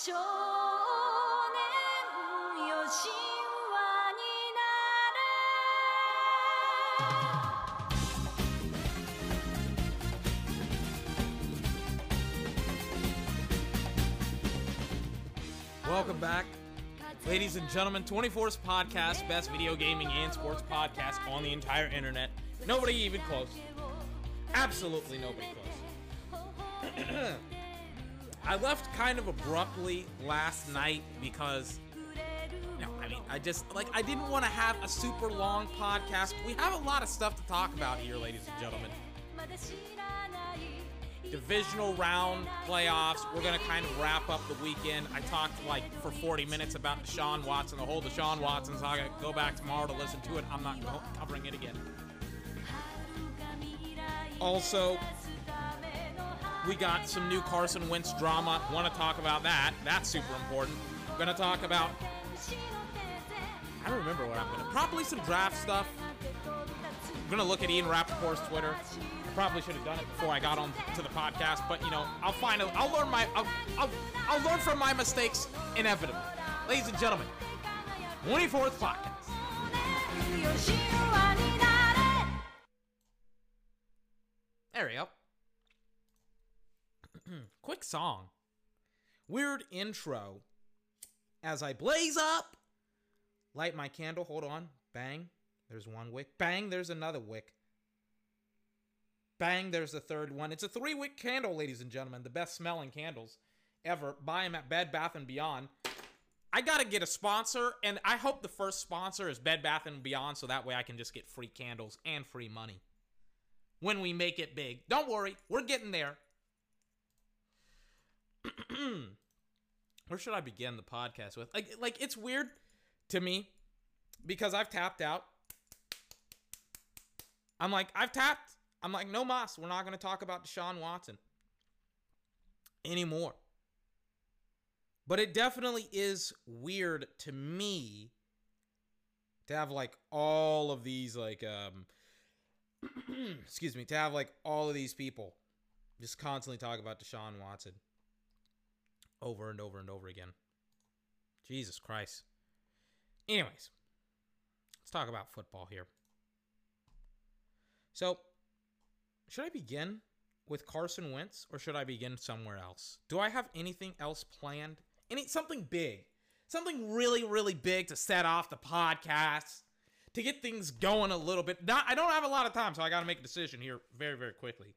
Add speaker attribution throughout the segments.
Speaker 1: 少年よ神話になれ
Speaker 2: Welcome back, ladies and gentlemen. 24's podcast, best video gaming and sports podcast on the entire internet. Nobody even close. Absolutely nobody close. I left kind of abruptly last night because, no, I mean, I just, like, I didn't want to have a super long podcast. We have a lot of stuff to talk about here, ladies and gentlemen. Divisional round playoffs. We're to kind of wrap up the weekend. I talked like for 40 minutes about Deshaun Watson, the whole Deshaun Watson saga. Go back tomorrow to listen to it. I'm not covering it again. Also, we got some new Carson Wentz drama. Want to talk about that? That's super important. I'm gonna talk about. I don't remember what I'm gonna. Probably some draft stuff. I'm gonna look at Ian Rapoport's Twitter. I probably should have done it before I got on to the podcast, but you know, I'll find. A, I'll learn my. I'll, I'll, I'll learn from my mistakes inevitably. Ladies and gentlemen, 24th podcast. There we go. Hmm, quick song. Weird intro. As I blaze up, light my candle. Hold on. Bang. There's one wick. Bang. There's another wick. Bang. There's the third one. It's a three wick candle, ladies and gentlemen. The best smelling candles ever. Buy them at Bed Bath and Beyond. I gotta get a sponsor, and I hope the first sponsor is Bed Bath and Beyond, so that way I can just get free candles and free money when we make it big. Don't worry, we're getting there. Where should I begin the podcast with? Like, like it's weird to me because I've tapped out. I'm like, I've tapped. I'm like, no mas. We're not going to talk about Deshaun Watson anymore. But it definitely is weird to me to have like all of these like um excuse me, to have like all of these people just constantly talk about Deshaun Watson over and over and over again. Jesus Christ. Anyways, let's talk about football here. So, should I begin with Carson Wentz or should I begin somewhere else? Do I have anything else planned? Any something big? Something really really big to set off the podcast? to get things going a little bit. Not, I don't have a lot of time, so I got to make a decision here very, very quickly.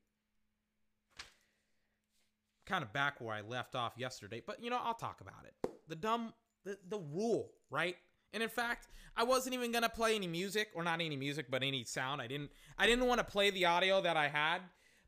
Speaker 2: Kind of back where I left off yesterday, but you know, I'll talk about it. The dumb, the, the rule, right? And in fact, I wasn't even gonna play any music, or not any music, but any sound. I didn't, I didn't want to play the audio that I had,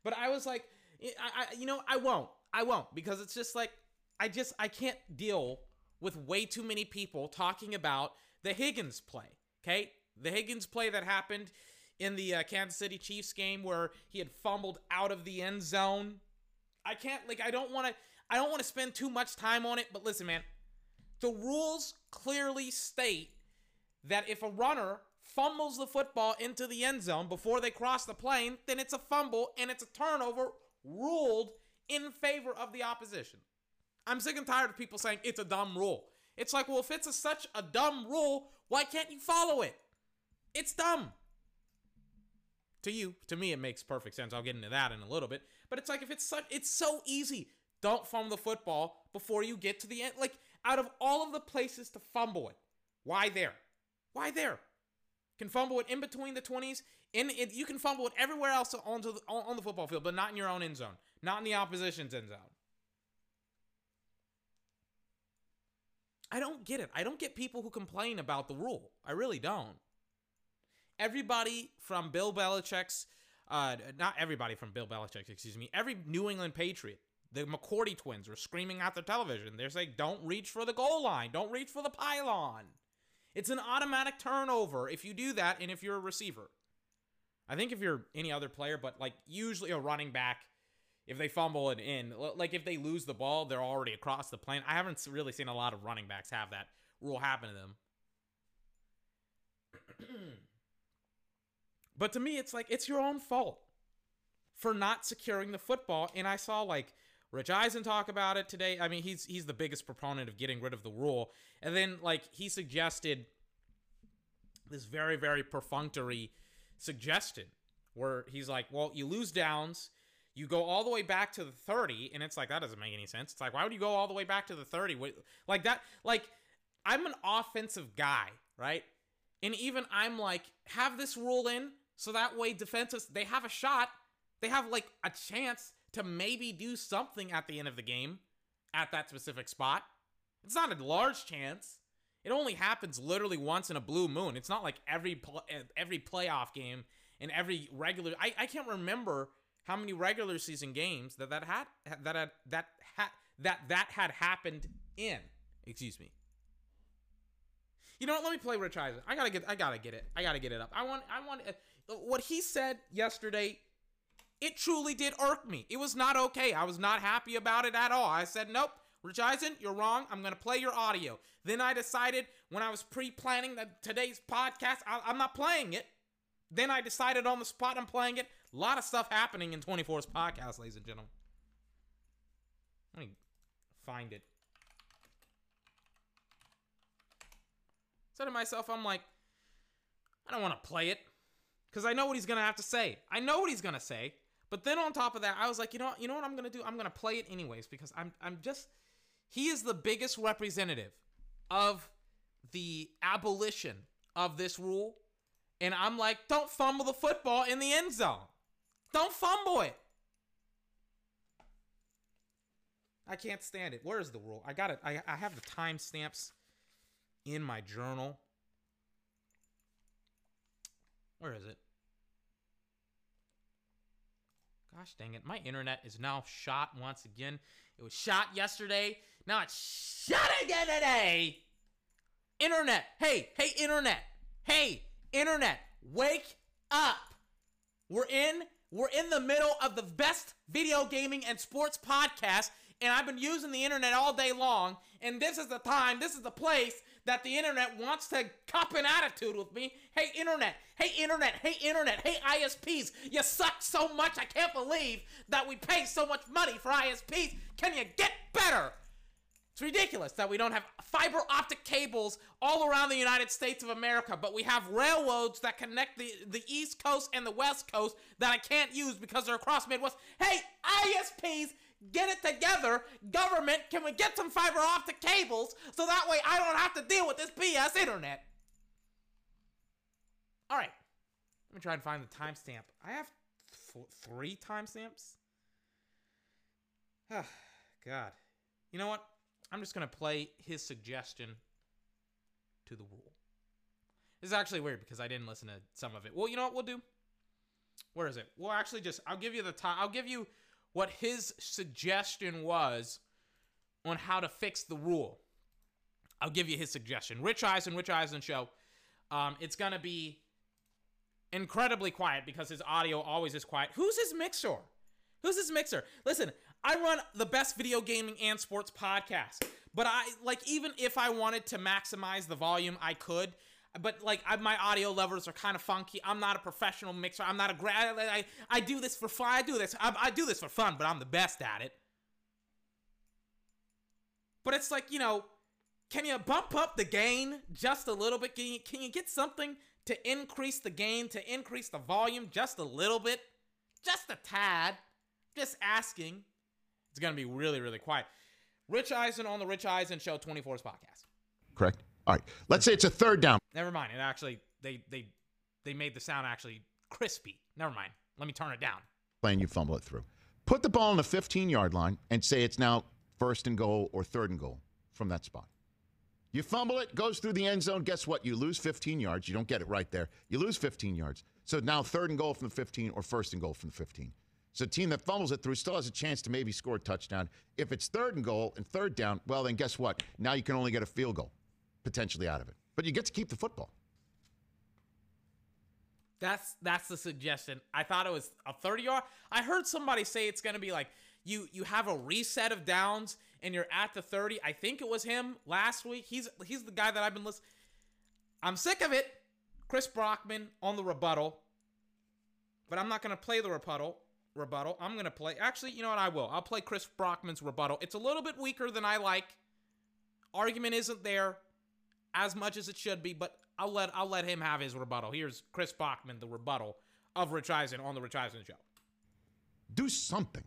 Speaker 2: but I was like, I, I, you know, I won't, I won't, because it's just like, I just, I can't deal with way too many people talking about the Higgins play. Okay, the Higgins play that happened in the uh, Kansas City Chiefs game where he had fumbled out of the end zone. I can't like I don't want to I don't want to spend too much time on it, but listen, man. The rules clearly state that if a runner fumbles the football into the end zone before they cross the plane, then it's a fumble and it's a turnover ruled in favor of the opposition. I'm sick and tired of people saying it's a dumb rule. It's like, well, if it's a, such a dumb rule, why can't you follow it? It's dumb. To you, to me, it makes perfect sense. I'll get into that in a little bit. But it's like if it's such, it's so easy. Don't fumble the football before you get to the end. Like out of all of the places to fumble it, why there? Why there? Can fumble it in between the twenties. In it, you can fumble it everywhere else on the on the football field, but not in your own end zone, not in the opposition's end zone. I don't get it. I don't get people who complain about the rule. I really don't everybody from Bill Belichick's, uh, not everybody from Bill Belichick, excuse me, every New England Patriot, the McCourty twins were screaming at their television. They're saying, don't reach for the goal line, don't reach for the pylon. It's an automatic turnover if you do that and if you're a receiver. I think if you're any other player, but like usually a running back, if they fumble it in, like if they lose the ball, they're already across the plane. I haven't really seen a lot of running backs have that rule happen to them. But to me, it's like it's your own fault for not securing the football. And I saw like Rich Eisen talk about it today. I mean, he's he's the biggest proponent of getting rid of the rule. And then like he suggested this very very perfunctory suggestion where he's like, "Well, you lose downs, you go all the way back to the 30." And it's like that doesn't make any sense. It's like, "Why would you go all the way back to the 30?" Like that like I'm an offensive guy, right? And even I'm like, have this rule in so that way defenses they have a shot, they have like a chance to maybe do something at the end of the game at that specific spot. It's not a large chance. It only happens literally once in a blue moon. It's not like every every playoff game and every regular. I, I can't remember how many regular season games that that had that had that had that that had happened in. Excuse me. You know what? Let me play Rich Eisen. I gotta get. I gotta get it. I gotta get it up. I want. I want. What he said yesterday. It truly did irk me. It was not okay. I was not happy about it at all. I said, nope, Rich Eisen, you're wrong. I'm gonna play your audio. Then I decided when I was pre-planning today's podcast, I, I'm not playing it. Then I decided on the spot I'm playing it. A lot of stuff happening in 24's podcast, ladies and gentlemen. Let me find it. said to myself, I'm like, I don't want to play it because I know what he's gonna have to say. I know what he's gonna say. But then on top of that, I was like, you know, what, you know what I'm gonna do? I'm gonna play it anyways because I'm, I'm just, he is the biggest representative of the abolition of this rule, and I'm like, don't fumble the football in the end zone. Don't fumble it. I can't stand it. Where is the rule? I got it. I, I have the timestamps in my journal. Where is it? Gosh dang it. My internet is now shot once again. It was shot yesterday. Now it's shot again today. Internet. Hey, hey, internet. Hey, internet. Wake up. We're in we're in the middle of the best video gaming and sports podcast and I've been using the internet all day long and this is the time, this is the place that the internet wants to cop an attitude with me. Hey, internet. Hey, internet. Hey, internet. Hey, ISPs. You suck so much. I can't believe that we pay so much money for ISPs. Can you get better? It's ridiculous that we don't have fiber optic cables all around the United States of America, but we have railroads that connect the, the East Coast and the West Coast that I can't use because they're across Midwest. Hey, ISPs, get it together. Government, can we get some fiber optic cables so that way I don't have to deal with this BS internet? All right. Let me try and find the timestamp. I have th- three timestamps. God. You know what? I'm just to play his suggestion to the rule. This is actually weird because I didn't listen to some of it. Well, you know what we'll do? Where is it? We'll actually just I'll give you the time. I'll give you what his suggestion was on how to fix the rule. I'll give you his suggestion. Rich Eisen, Rich Eisen show. Um, it's gonna be incredibly quiet because his audio always is quiet. Who's his mixer? Who's his mixer? Listen, I run the best video gaming and sports podcast, but I like even if I wanted to maximize the volume, I could. But like I, my audio levels are kind of funky. I'm not a professional mixer. I'm not a grad. I, I, do this for fun. I do this. I, I do this for fun, but I'm the best at it. But it's like you know, can you bump up the gain just a little bit? Can you, can you get something to increase the gain, to increase the volume just a little bit? Just a tad. Just asking. It's to be really, really quiet. Rich Eisen on the Rich Eisen Show 24's podcast.
Speaker 3: Correct. All right. Let's say it's a third down.
Speaker 2: Never mind. It actually, they, they, they made the sound actually crispy. Never mind. Let me turn it down.
Speaker 3: Playing, you fumble it through. Put the ball on the 15 yard line and say it's now first and goal or third and goal from that spot. You fumble it, goes through the end zone. Guess what? You lose 15 yards. You don't get it right there. You lose 15 yards. So now third and goal from the 15 or first and goal from the 15. So a team that fumbles it through still has a chance to maybe score a touchdown. If it's third and goal and third down, well, then guess what? Now you can only get a field goal potentially out of it. But you get to keep the football.
Speaker 2: That's that's the suggestion. I thought it was a 30 yard. I heard somebody say it's going to be like you you have a reset of downs and you're at the 30. I think it was him last week. He's he's the guy that I've been listening. I'm sick of it. Chris Brockman on the rebuttal. But I'm not going to play the rebuttal. rebuttal. I'm gonna play. Actually, you know what? I will. I'll play Chris Brockman's rebuttal. It's a little bit weaker than I like. Argument isn't there as much as it should be, but I'll let I'll let him have his rebuttal. Here's Chris Brockman, the rebuttal of Rich Eisen on the Rich Eisen show.
Speaker 3: Do something.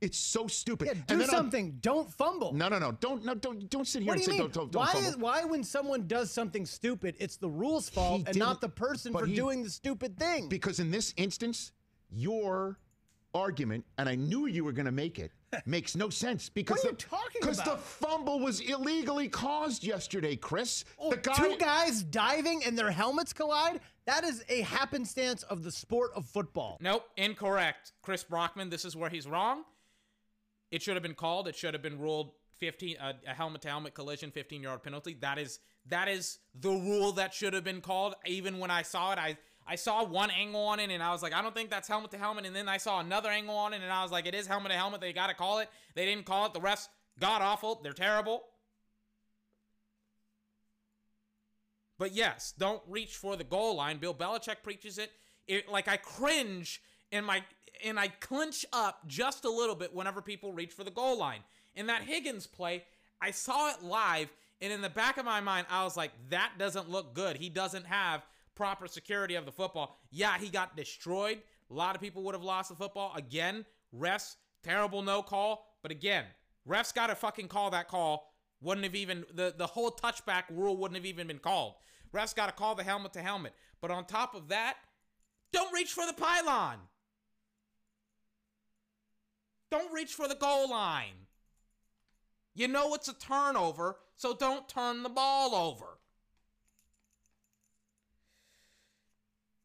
Speaker 3: It's so stupid.
Speaker 4: Yeah,
Speaker 3: And
Speaker 4: do
Speaker 3: then on-
Speaker 4: something. Don't fumble.
Speaker 3: No, no, no. Don't, no, don't, don't sit here
Speaker 4: What
Speaker 3: and
Speaker 4: do you
Speaker 3: say
Speaker 4: mean?
Speaker 3: don't, don't, don't
Speaker 4: why,
Speaker 3: fumble.
Speaker 4: is, why, when someone does something stupid, it's the rules' fault and not the person for
Speaker 3: he-
Speaker 4: doing the stupid thing?
Speaker 3: Because in this instance, your argument, and I knew you were going to make it, makes no sense. Because
Speaker 4: What are you
Speaker 3: the,
Speaker 4: talking
Speaker 3: Because the fumble was illegally caused yesterday, Chris.
Speaker 4: Oh,
Speaker 3: the guy,
Speaker 4: two guys diving and their helmets collide? That is a happenstance of the sport of football.
Speaker 2: Nope, incorrect. Chris Brockman, this is where he's wrong. It should have been called. It should have been ruled 15 uh, a helmet to helmet collision 15 yard penalty. That is that is the rule that should have been called. Even when I saw it, I I saw one angle on it and I was like, I don't think that's helmet to helmet. And then I saw another angle on it and I was like, it is helmet to helmet. They got to call it. They didn't call it. The refs god awful. They're terrible. But yes, don't reach for the goal line. Bill Belichick preaches it. it like I cringe and my and I clench up just a little bit whenever people reach for the goal line. In that Higgins play, I saw it live, and in the back of my mind, I was like, that doesn't look good. He doesn't have proper security of the football. Yeah, he got destroyed. A lot of people would have lost the football. Again, refs, terrible no call. But again, refs got to fucking call that call. Wouldn't have even the the whole touchback rule wouldn't have even been called. Refs got to call the helmet to helmet. But on top of that, don't reach for the pylon. Don't reach for the goal line. You know it's a turnover, so don't turn the ball over.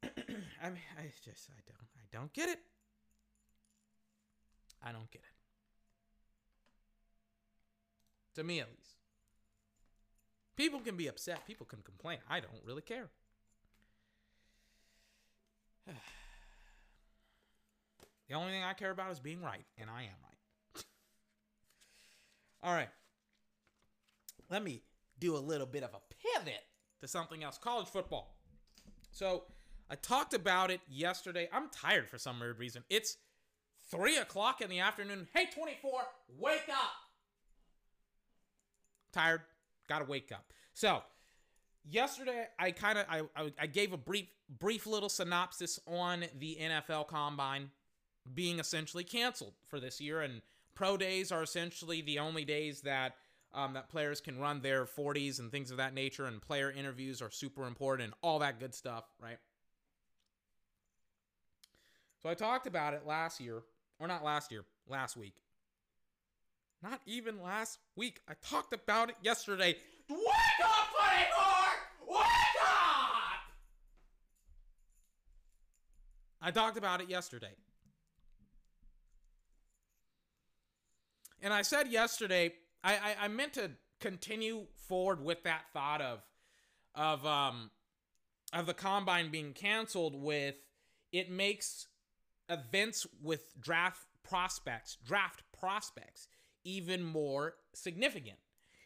Speaker 2: I mean, I just I don't I don't get it. I don't get it. To me at least. People can be upset, people can complain. I don't really care. The only thing I care about is being right, and I am right. All right. Let me do a little bit of a pivot to something else college football. So, I talked about it yesterday. I'm tired for some weird reason. It's 3 o'clock in the afternoon. Hey, 24, wake up. Tired. Gotta wake up. So, yesterday I kind of I, I I gave a brief brief little synopsis on the NFL Combine being essentially canceled for this year, and pro days are essentially the only days that um, that players can run their 40s and things of that nature, and player interviews are super important and all that good stuff, right? So I talked about it last year, or not last year, last week. Not even last week. I talked about it yesterday. Wake up, Funny Playboy! Wake up! I talked about it yesterday. And I said yesterday, I, I, I meant to continue forward with that thought of of um of the combine being canceled with it makes events with draft prospects, draft prospects, even more significant.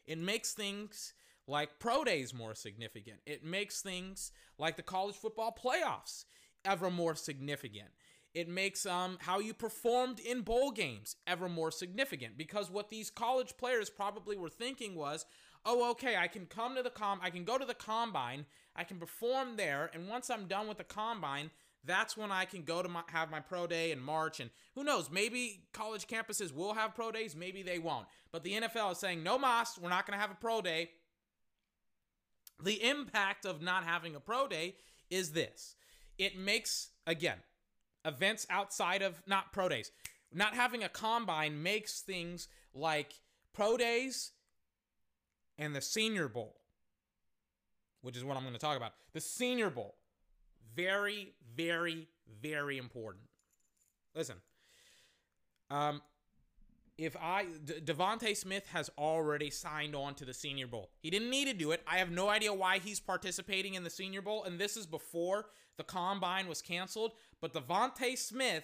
Speaker 2: It makes things like pro days more significant. It makes things like the college football playoffs ever more significant. It makes um how you performed in bowl games ever more significant because what these college players probably were thinking was, "Oh, okay, I can come to the com I can go to the combine, I can perform there, and once I'm done with the combine, that's when I can go to my, have my pro day in March. And who knows, maybe college campuses will have pro days, maybe they won't. But the NFL is saying, no mas, we're not going to have a pro day. The impact of not having a pro day is this it makes, again, events outside of not pro days, not having a combine makes things like pro days and the Senior Bowl, which is what I'm going to talk about. The Senior Bowl very, very, very important. Listen, um, if I D- DeVonta Smith has already signed on to the Senior Bowl. He didn't need to do it. I have no idea why he's participating in the Senior Bowl, and this is before the combine was canceled. But DeVonta Smith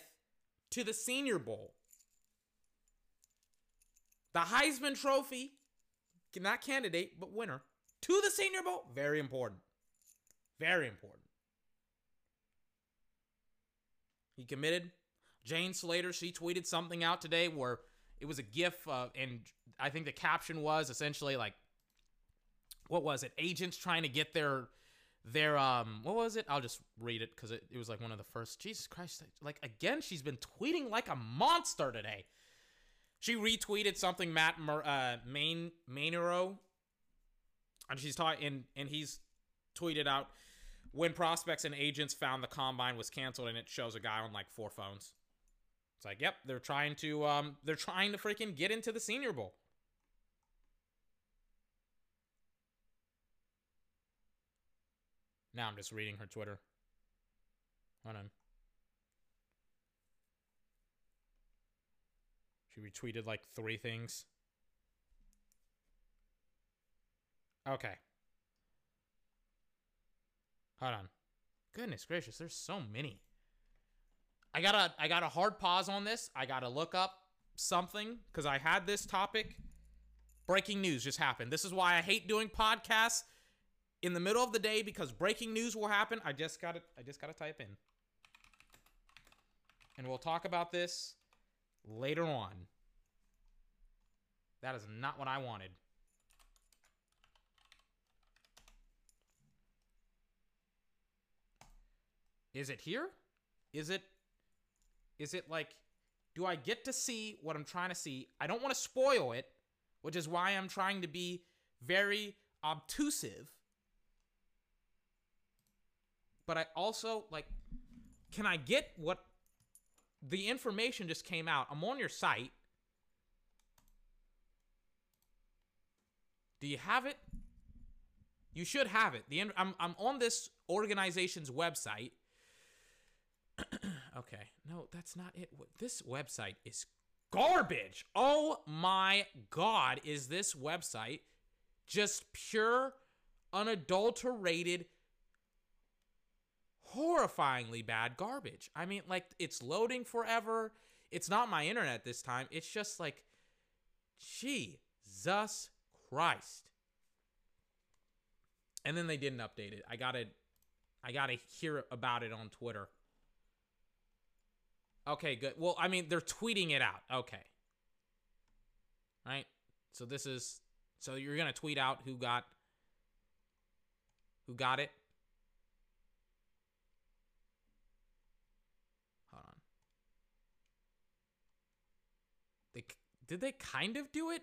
Speaker 2: to the Senior Bowl, the Heisman Trophy, not candidate but winner to the Senior Bowl, very important, very important. He committed. Jane Slater, she tweeted something out today where it was a GIF, uh, and I think the caption was essentially like, what was it? Agents trying to get their their um what was it i'll just read it because it, it was like one of the first jesus christ like again she's been tweeting like a monster today she retweeted something matt Mer- uh main mainero and she's talking and and he's tweeted out when prospects and agents found the combine was canceled and it shows a guy on like four phones it's like yep they're trying to um they're trying to freaking get into the senior bowl Now I'm just reading her Twitter. Hold on. She retweeted like three things. Okay. Hold on. Goodness gracious, there's so many. I gotta I got a hard pause on this. I gotta look up something because I had this topic. Breaking news just happened. This is why I hate doing podcasts in the middle of the day because breaking news will happen. I just got to I just got to type in. And we'll talk about this later on. That is not what I wanted. Is it here? Is it is it like do I get to see what I'm trying to see? I don't want to spoil it, which is why I'm trying to be very obtrusive but I also like can I get what the information just came out. I'm on your site. Do you have it? You should have it. The I'm I'm on this organization's website. okay. No, that's not it. This website is garbage. Oh my god, is this website just pure unadulterated horrifyingly bad garbage. I mean, like, it's loading forever. It's not my internet this time. It's just like, Jesus Christ. And then they didn't update it. I gotta, I gotta hear about it on Twitter. Okay, good. Well, I mean, they're tweeting it out. Okay. Right? So this is, so you're gonna tweet out who got, who got it. Hold on. They did they kind of do it?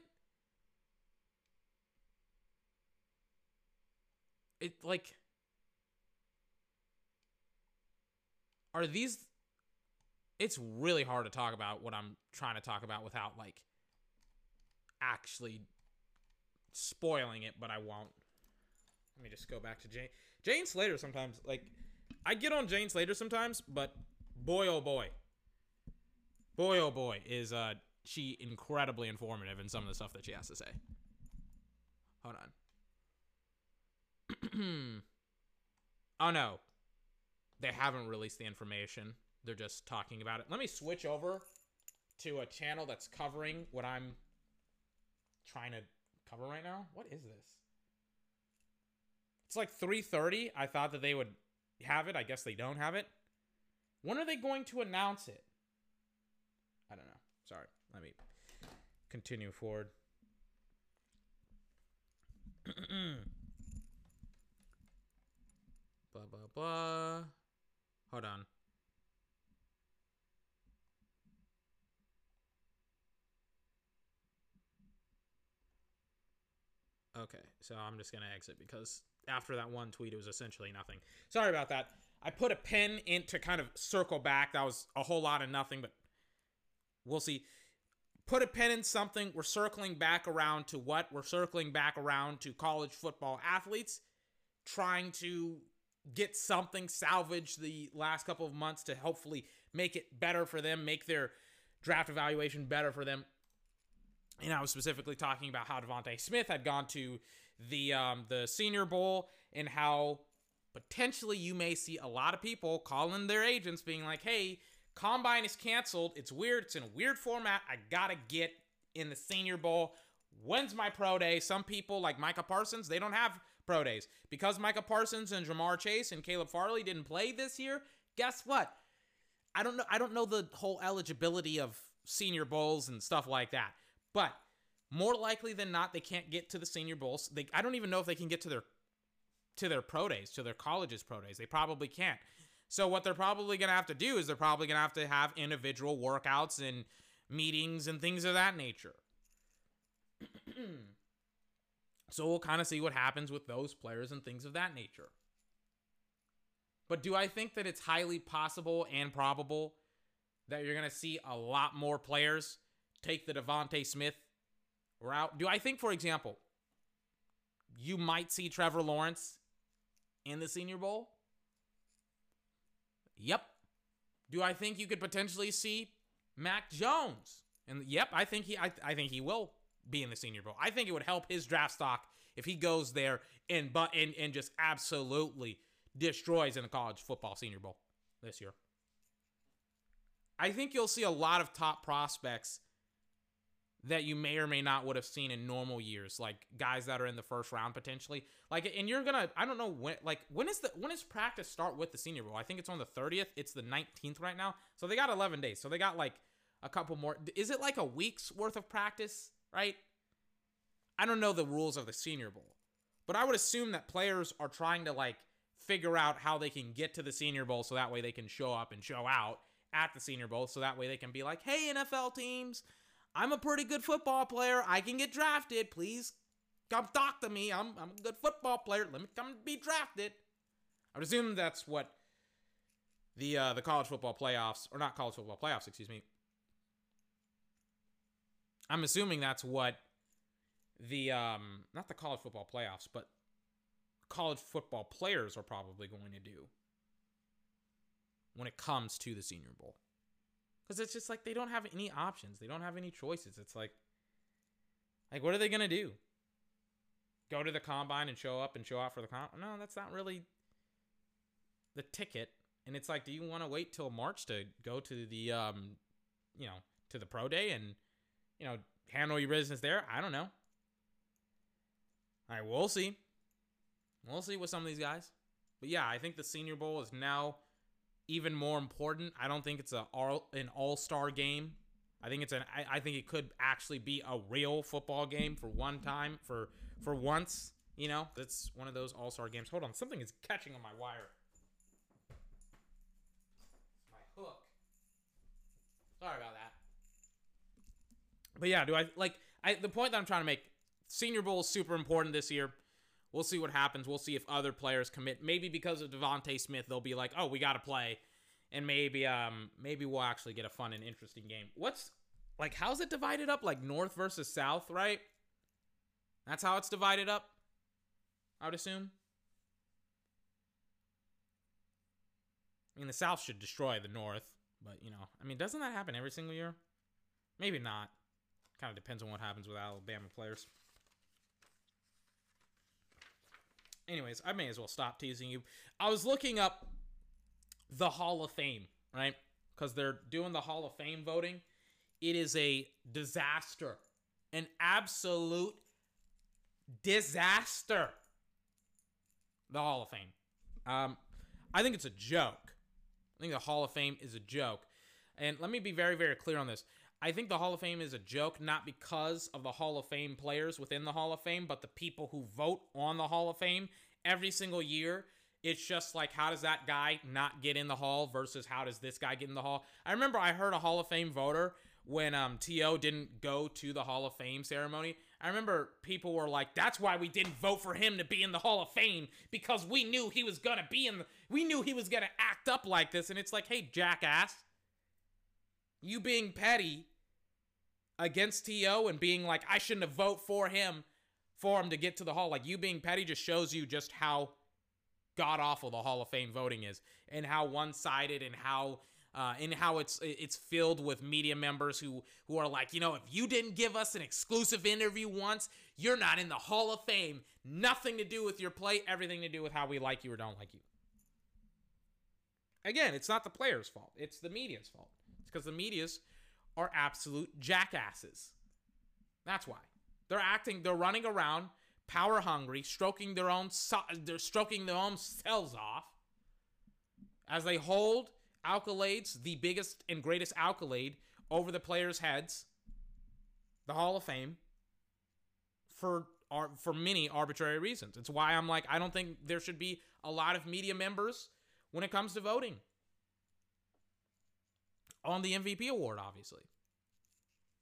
Speaker 2: It like are these it's really hard to talk about what I'm trying to talk about without like actually spoiling it, but I won't. Let me just go back to Jane. Jane Slater sometimes like I get on Jane Slater sometimes, but boy oh boy. Boy oh boy is uh she incredibly informative in some of the stuff that she has to say. Hold on. oh no. They haven't released the information. They're just talking about it. Let me switch over to a channel that's covering what I'm trying to cover right now. What is this? It's like 3:30. I thought that they would have it. I guess they don't have it. When are they going to announce it? I don't know. Sorry. Let me continue forward. blah blah blah. Hold on. Okay, so I'm just gonna exit because after that one tweet, it was essentially nothing. Sorry about that. I put a pin in to kind of circle back. That was a whole lot of nothing, but we'll see put a pin in something. We're circling back around to what? We're circling back around to college football athletes trying to get something salvage the last couple of months to hopefully make it better for them, make their draft evaluation better for them. And I was specifically talking about how DeVonta Smith had gone to the um, the Senior Bowl and how potentially you may see a lot of people calling their agents being like, "Hey, Combine is canceled. It's weird. It's in a weird format. I gotta get in the Senior Bowl. When's my pro day? Some people, like Micah Parsons, they don't have pro days. Because Micah Parsons and Ja'Marr Chase and Caleb Farley didn't play this year, guess what? I don't know. I don't know the whole eligibility of Senior Bowls and stuff like that. But more likely than not, they can't get to the Senior Bowls. They, I don't even know if they can get to their to their pro days, to their colleges pro days. They probably can't. So what they're probably going to have to do is they're probably going to have to have individual workouts and meetings and things of that nature. so we'll kind of see what happens with those players and things of that nature. But do I think that it's highly possible and probable that you're going to see a lot more players take the DeVonta Smith route? Do I think, for example, you might see Trevor Lawrence in the Senior Bowl? Yep. Do I think you could potentially see Mac Jones? And yep, I think he I, I think he will be in the Senior Bowl. I think it would help his draft stock if he goes there and but and, and just absolutely destroys in the college football Senior Bowl this year. I think you'll see a lot of top prospects that you may or may not would have seen in normal years, like guys that are in the first round potentially. Like, and you're gonna, I don't know when, like, when is the when is practice start with the Senior Bowl? I think it's on the 30th. It's the 19th right now, so they got 11 days. So they got like a couple more. Is it like a week's worth of practice? Right? I don't know the rules of the Senior Bowl, but I would assume that players are trying to like figure out how they can get to the Senior Bowl so that way they can show up and show out at the Senior Bowl so that way they can be like, hey, NFL teams, I'm a pretty good football player. I can get drafted. Please come talk to me. I'm, I'm a good football player. Let me come be drafted. I would assume that's what the uh, the college football playoffs, or not college football playoffs, excuse me. I'm assuming that's what the um not the college football playoffs, but college football players are probably going to do when it comes to the Senior Bowl. Because it's just like they don't have any options. They don't have any choices. It's like, like what are they gonna do? Go to the combine and show up and show out for the comp? No, that's not really the ticket. And it's like, do you want to wait till March to go to the, um, you know, to the pro day and, you know, handle your business there? I don't know. All right, we'll see. We'll see with some of these guys. But yeah, I think the Senior Bowl is now even more important. I don't think it's a all, an all star game. I think it's an. I, I think it could actually be a real football game for one time for for once. You know, that's one of those all star games. Hold on, something is catching on my wire. My hook. Sorry about that. But yeah, do I like I the point that I'm trying to make? Senior Bowl is super important this year. We'll see what happens. We'll see if other players commit. Maybe because of DeVonta Smith, they'll be like, "Oh, we got to play," and maybe um maybe we'll actually get a fun and interesting game. What's like how's it divided up? Like North versus South, right? That's how it's divided up. I would assume. I mean, the South should destroy the North, but you know, I mean, doesn't that happen every single year? Maybe not. Kind of depends on what happens with Alabama players. Anyways, I may as well stop teasing you. I was looking up the Hall of Fame, right? Because they're doing the Hall of Fame voting. It is a disaster, an absolute disaster. The Hall of Fame. Um, I think it's a joke. I think the Hall of Fame is a joke. And let me be very, very clear on this. I think the Hall of Fame is a joke, not because of the Hall of Fame players within the Hall of Fame, but the people who vote on the Hall of Fame every single year. It's just like, how does that guy not get in the Hall versus how does this guy get in the Hall? I remember I heard a Hall of Fame voter when um, T.O. didn't go to the Hall of Fame ceremony. I remember people were like, that's why we didn't vote for him to be in the Hall of Fame because we knew he was going to be in the, we knew he was going to act up like this. And it's like, hey, jackass, you being petty against T.O. and being like, I shouldn't have voted for him for him to get to the Hall. Like you being petty just shows you just how god awful the Hall of Fame voting is and how one-sided and how uh, and how it's it's filled with media members who who are like, you know, if you didn't give us an exclusive interview once, you're not in the Hall of Fame. Nothing to do with your play, everything to do with how we like you or don't like you. Again, it's not the players' fault. It's the media's fault. Because the media's are absolute jackasses. That's why. They're acting, they're running around power hungry, stroking their own so- they're stroking their own cells off as they hold accolades, the biggest and greatest accolade over the players' heads, the Hall of Fame, for ar- for many arbitrary reasons. It's why I'm like I don't think there should be a lot of media members when it comes to voting on the MVP award. Obviously,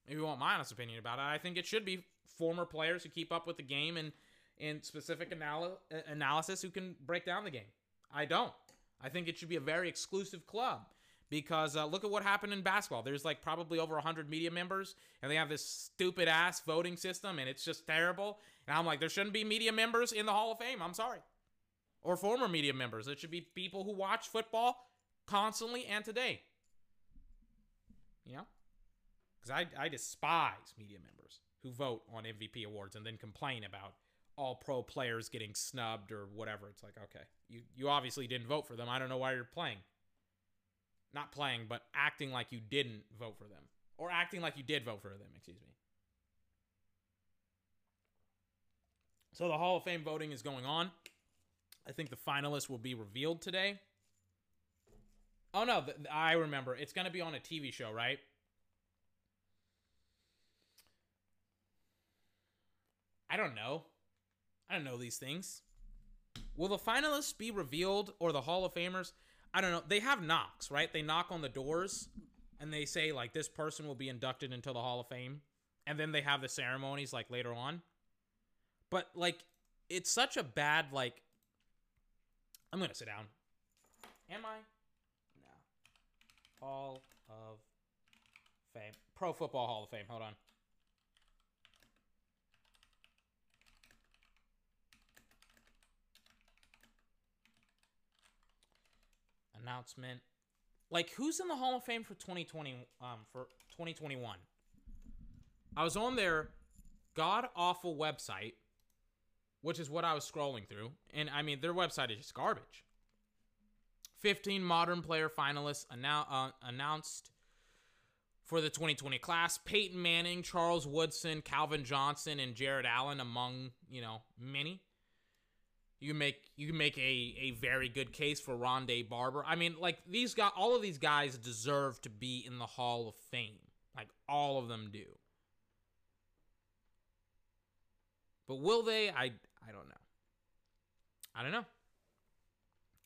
Speaker 2: if you want my honest opinion about it, I think it should be former players who keep up with the game and and specific anal- analysis who can break down the game. I don't. I think it should be a very exclusive club because uh, look at what happened in basketball. There's like probably over 100 media members, and they have this stupid ass voting system, and it's just terrible. And I'm like, there shouldn't be media members in the Hall of Fame. I'm sorry. Or former media members. It should be people who watch football constantly and today. You know? Because I, I despise media members who vote on MVP awards and then complain about all pro players getting snubbed or whatever. It's like, okay, you, you obviously didn't vote for them. I don't know why you're playing. Not playing, but acting like you didn't vote for them. Or acting like you did vote for them, excuse me. So the Hall of Fame voting is going on. I think the finalists will be revealed today. Oh no, th- I remember. It's going to be on a TV show, right? I don't know. I don't know these things. Will the finalists be revealed or the Hall of Famers? I don't know. They have knocks, right? They knock on the doors and they say like this person will be inducted into the Hall of Fame, and then they have the ceremonies like later on. But like, it's such a bad like. I'm gonna sit down. Am I? Hall of Fame. Pro Football Hall of Fame. Hold on. announcement. Like who's in the Hall of Fame for 2020 um for 2021? I was on their god awful website, which is what I was scrolling through, and I mean their website is just garbage. 15 modern player finalists annou- uh, announced for the 2020 class. Peyton Manning, Charles Woodson, Calvin Johnson, and Jared Allen among, you know, many you make you make a a very good case for Rondé Barber. I mean, like these guys, all of these guys deserve to be in the Hall of Fame. Like all of them do. But will they? I I don't know. I don't know.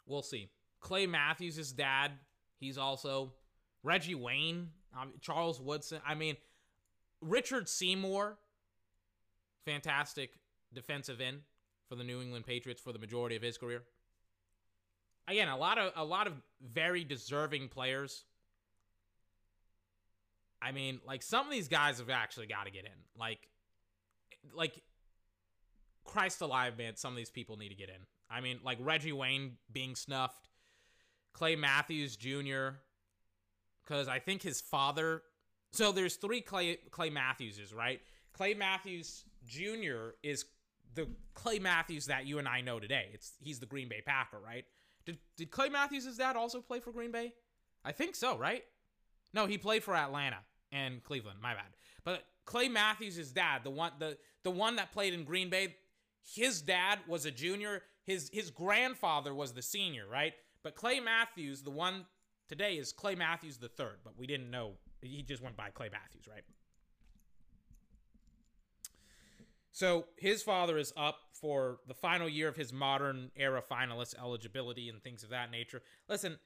Speaker 2: We'll see. Clay Matthews' dad. He's also Reggie Wayne, um, Charles Woodson. I mean, Richard Seymour. Fantastic defensive end for the New England Patriots for the majority of his career. Again, a lot of a lot of very deserving players. I mean, like some of these guys have actually got to get in. Like like Christ alive, man, some of these people need to get in. I mean, like Reggie Wayne being snuffed, Clay Matthews Jr. Because I think his father. So there's three Clay Clay Matthewses, right? Clay Matthews Jr. is the Clay Matthews that you and I know today. It's he's the Green Bay Packer, right? Did did Clay Matthews' dad also play for Green Bay? I think so, right? No, he played for Atlanta and Cleveland. My bad. But Clay Matthews' dad, the one the the one that played in Green Bay, his dad was a junior. His his grandfather was the senior, right? But Clay Matthews, the one today, is Clay Matthews the third. But we didn't know. He just went by Clay Matthews, right? So his father is up for the final year of his modern era finalist eligibility and things of that nature. Listen,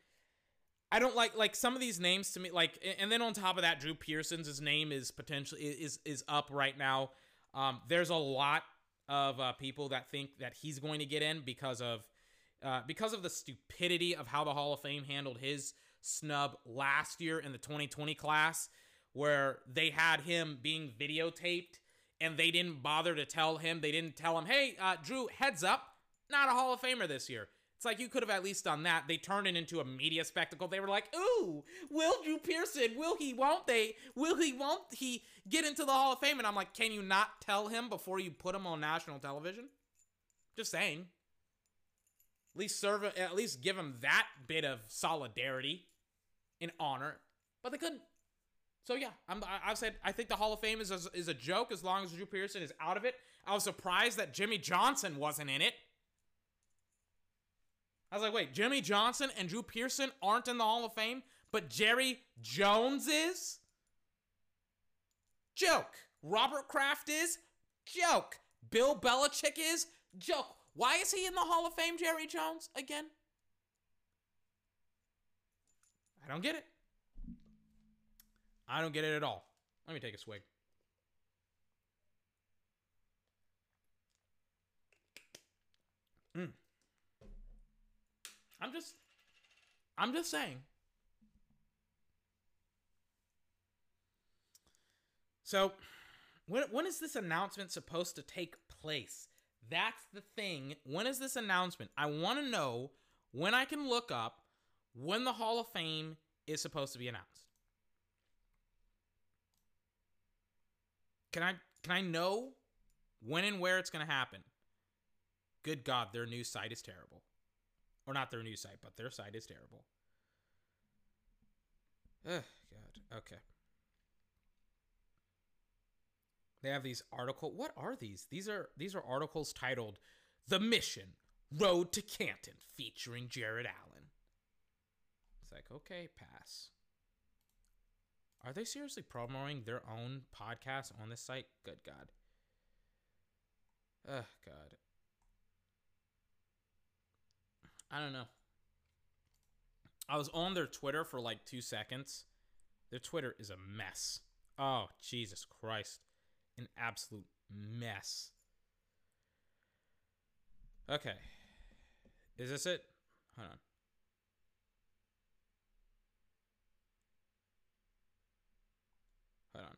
Speaker 2: I don't like like some of these names to me like and then on top of that Drew Pearson's his name is potentially is is up right now. Um, there's a lot of uh, people that think that he's going to get in because of uh, because of the stupidity of how the Hall of Fame handled his snub last year in the 2020 class where they had him being videotaped and they didn't bother to tell him. They didn't tell him, hey, uh, Drew, heads up, not a Hall of Famer this year. It's like you could have at least done that. They turned it into a media spectacle. They were like, ooh, will Drew Pearson, will he, won't they, will he, won't he get into the Hall of Fame? And I'm like, can you not tell him before you put him on national television? Just saying. At least serve, at least give him that bit of solidarity and honor. But they couldn't. So yeah, I'm, I've said I think the Hall of Fame is a, is a joke as long as Drew Pearson is out of it. I was surprised that Jimmy Johnson wasn't in it. I was like, wait, Jimmy Johnson and Drew Pearson aren't in the Hall of Fame, but Jerry Jones is? Joke. Robert Kraft is? Joke. Bill Belichick is? Joke. Why is he in the Hall of Fame, Jerry Jones, again? I don't get it. I don't get it at all. Let me take a swig. Mm. I'm just I'm just saying. So, when when is this announcement supposed to take place? That's the thing. When is this announcement? I want to know when I can look up when the Hall of Fame is supposed to be announced. Can I can I know when and where it's going to happen? Good God, their news site is terrible. Or not their news site, but their site is terrible. Ugh, God. Okay. They have these article. What are these? These are these are articles titled "The Mission: Road to Canton," featuring Jared Allen. It's like, okay, pass. Are they seriously promoting their own podcast on this site? Good God. Ugh, God. I don't know. I was on their Twitter for like two seconds. Their Twitter is a mess. Oh, Jesus Christ. An absolute mess. Okay. Is this it? Hold on. Hold on.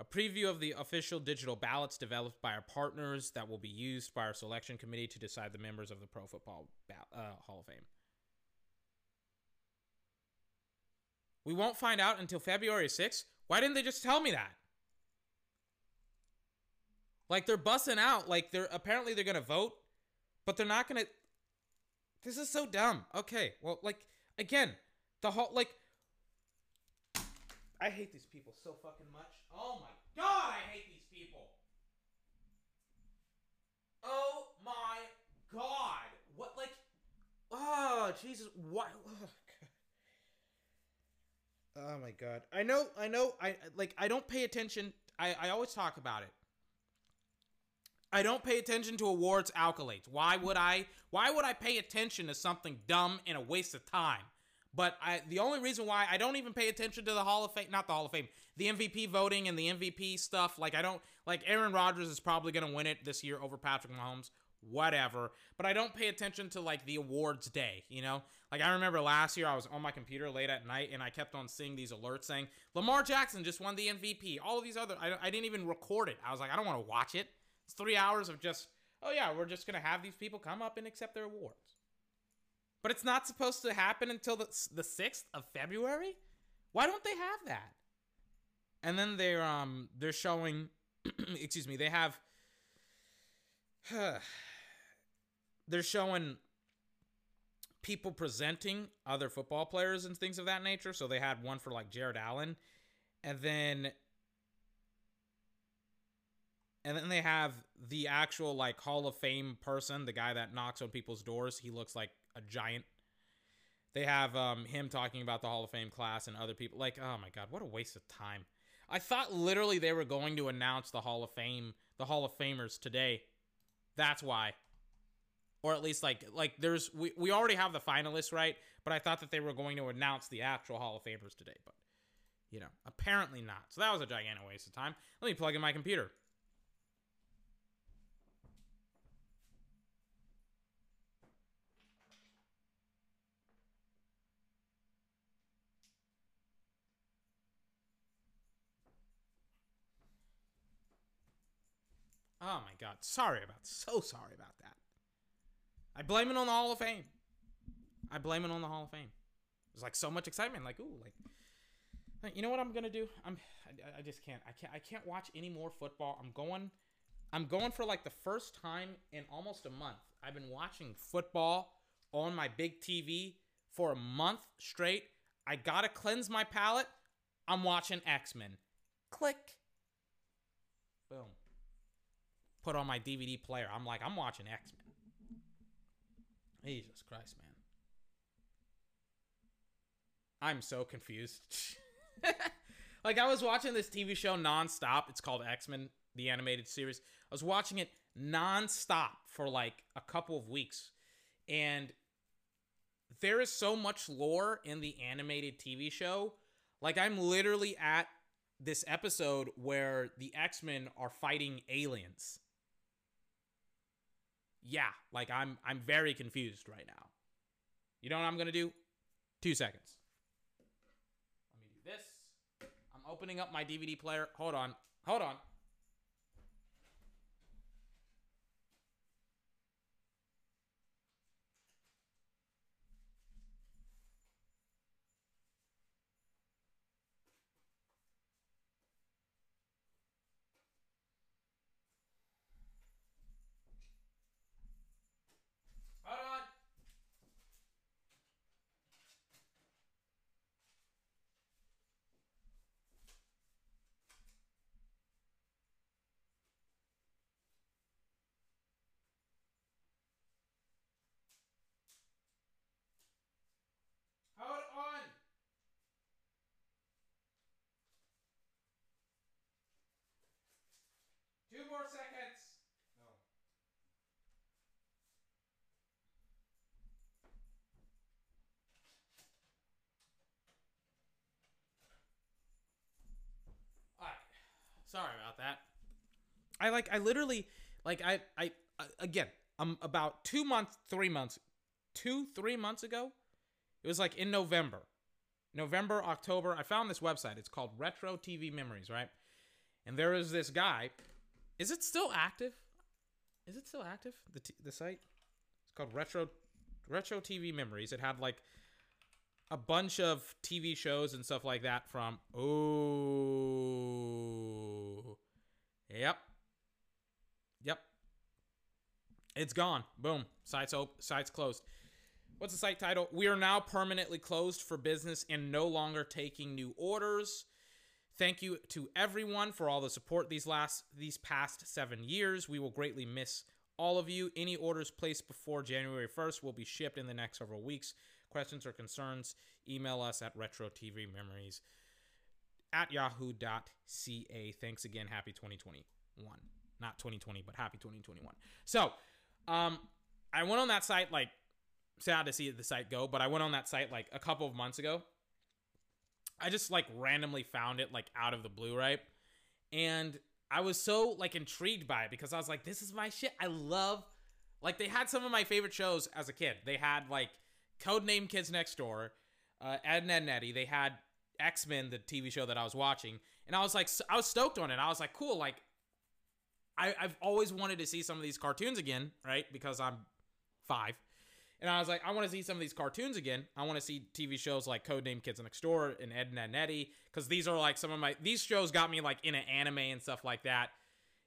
Speaker 2: A preview of the official digital ballots developed by our partners that will be used by our selection committee to decide the members of the Pro Football ba- uh, Hall of Fame. We won't find out until February 6th. Why didn't they just tell me that? Like they're bussing out. Like they're apparently they're gonna vote, but they're not gonna. This is so dumb. Okay, well, like again, the whole like. I hate these people so fucking much. Oh my god, I hate these people. Oh my god, what like? Oh Jesus, what? Oh, Oh my god. I know, I know, I like I don't pay attention. I, I always talk about it. I don't pay attention to awards accolades. Why would I? Why would I pay attention to something dumb and a waste of time? But I, the only reason why I don't even pay attention to the Hall of Fame, not the Hall of Fame, the MVP voting and the MVP stuff, like I don't, like Aaron Rodgers is probably going to win it this year over Patrick Mahomes, whatever. But I don't pay attention to like the awards day, you know? Like I remember last year I was on my computer late at night and I kept on seeing these alerts saying Lamar Jackson just won the MVP. All of these other, I, I didn't even record it. I was like, I don't want to watch it. It's three hours of just, oh yeah, we're just gonna have these people come up and accept their awards. But it's not supposed to happen until the the sixth of February. Why don't they have that? And then they're um they're showing, excuse me, they have. they're showing people presenting other football players and things of that nature. So they had one for like Jared Allen, and then and then they have the actual like Hall of Fame person, the guy that knocks on people's doors. He looks like a giant. They have um, him talking about the Hall of Fame class and other people. Like, oh my god, what a waste of time! I thought literally they were going to announce the Hall of Fame, the Hall of Famers today. That's why, or at least like like there's we we already have the finalists right, but I thought that they were going to announce the actual Hall of Famers today, but you know apparently not. So that was a gigantic waste of time. Let me plug in my computer. Oh my god. Sorry about so sorry about that. I blame it on the Hall of Fame. I blame it on the Hall of Fame. There's like so much excitement. Like, ooh, like you know what I'm gonna do? I'm I, I just can't. I can't I can't watch any more football. I'm going I'm going for like the first time in almost a month. I've been watching football on my big TV for a month straight. I gotta cleanse my palate. I'm watching X-Men. Click. Boom put on my DVD player. I'm like, I'm watching X Men. Jesus Christ, man. I'm so confused. like I was watching this TV show nonstop. It's called X-Men, the animated series. I was watching it nonstop for like a couple of weeks. And there is so much lore in the animated TV show. Like I'm literally at this episode where the X-Men are fighting aliens. Yeah, like I'm I'm very confused right now. You know what I'm to do? 2 seconds. Let me do this. I'm opening up my DVD player. Hold on. Hold on. Hold on. Hold on. Two more seconds. No. Alright. Sorry about that. I like I literally like I I uh, again, I'm about 2 months, 3 months, 2 3 months ago. It was like in November. November, October. I found this website. It's called Retro TV Memories, right? And there is this guy. Is it still active? Is it still active? The t- the site? It's called Retro Retro TV Memories. It had like a bunch of TV shows and stuff like that from Oh. Yep. Yep. It's gone. Boom. Site's op- site's closed. What's the site title? We are now permanently closed for business and no longer taking new orders. Thank you to everyone for all the support these last these past 7 years. We will greatly miss all of you. Any orders placed before January 1st will be shipped in the next several weeks. Questions or concerns, email us at retrotvmemories at yahoo.ca. Thanks again. Happy 2021. Not 2020, but happy 2021. So, um, I went on that site like sad to see the site go, but I went on that site like a couple of months ago. I just like randomly found it like out of the blue, right? And I was so like intrigued by it because I was like, this is my shit. I love like they had some of my favorite shows as a kid. They had like Codename Kids Next Door, uh, Ed, Edd n Eddy. They had X Men, the TV show that I was watching, and I was like, I was stoked on it. I was like, cool. Like, I, I've always wanted to see some of these cartoons again, right? Because I'm five. And I was like, I want to see some of these cartoons again. I want to see TV shows like Codename Kids Next Door and Ed, Edd n Eddy because these are like some of my these shows got me like into anime and stuff like that.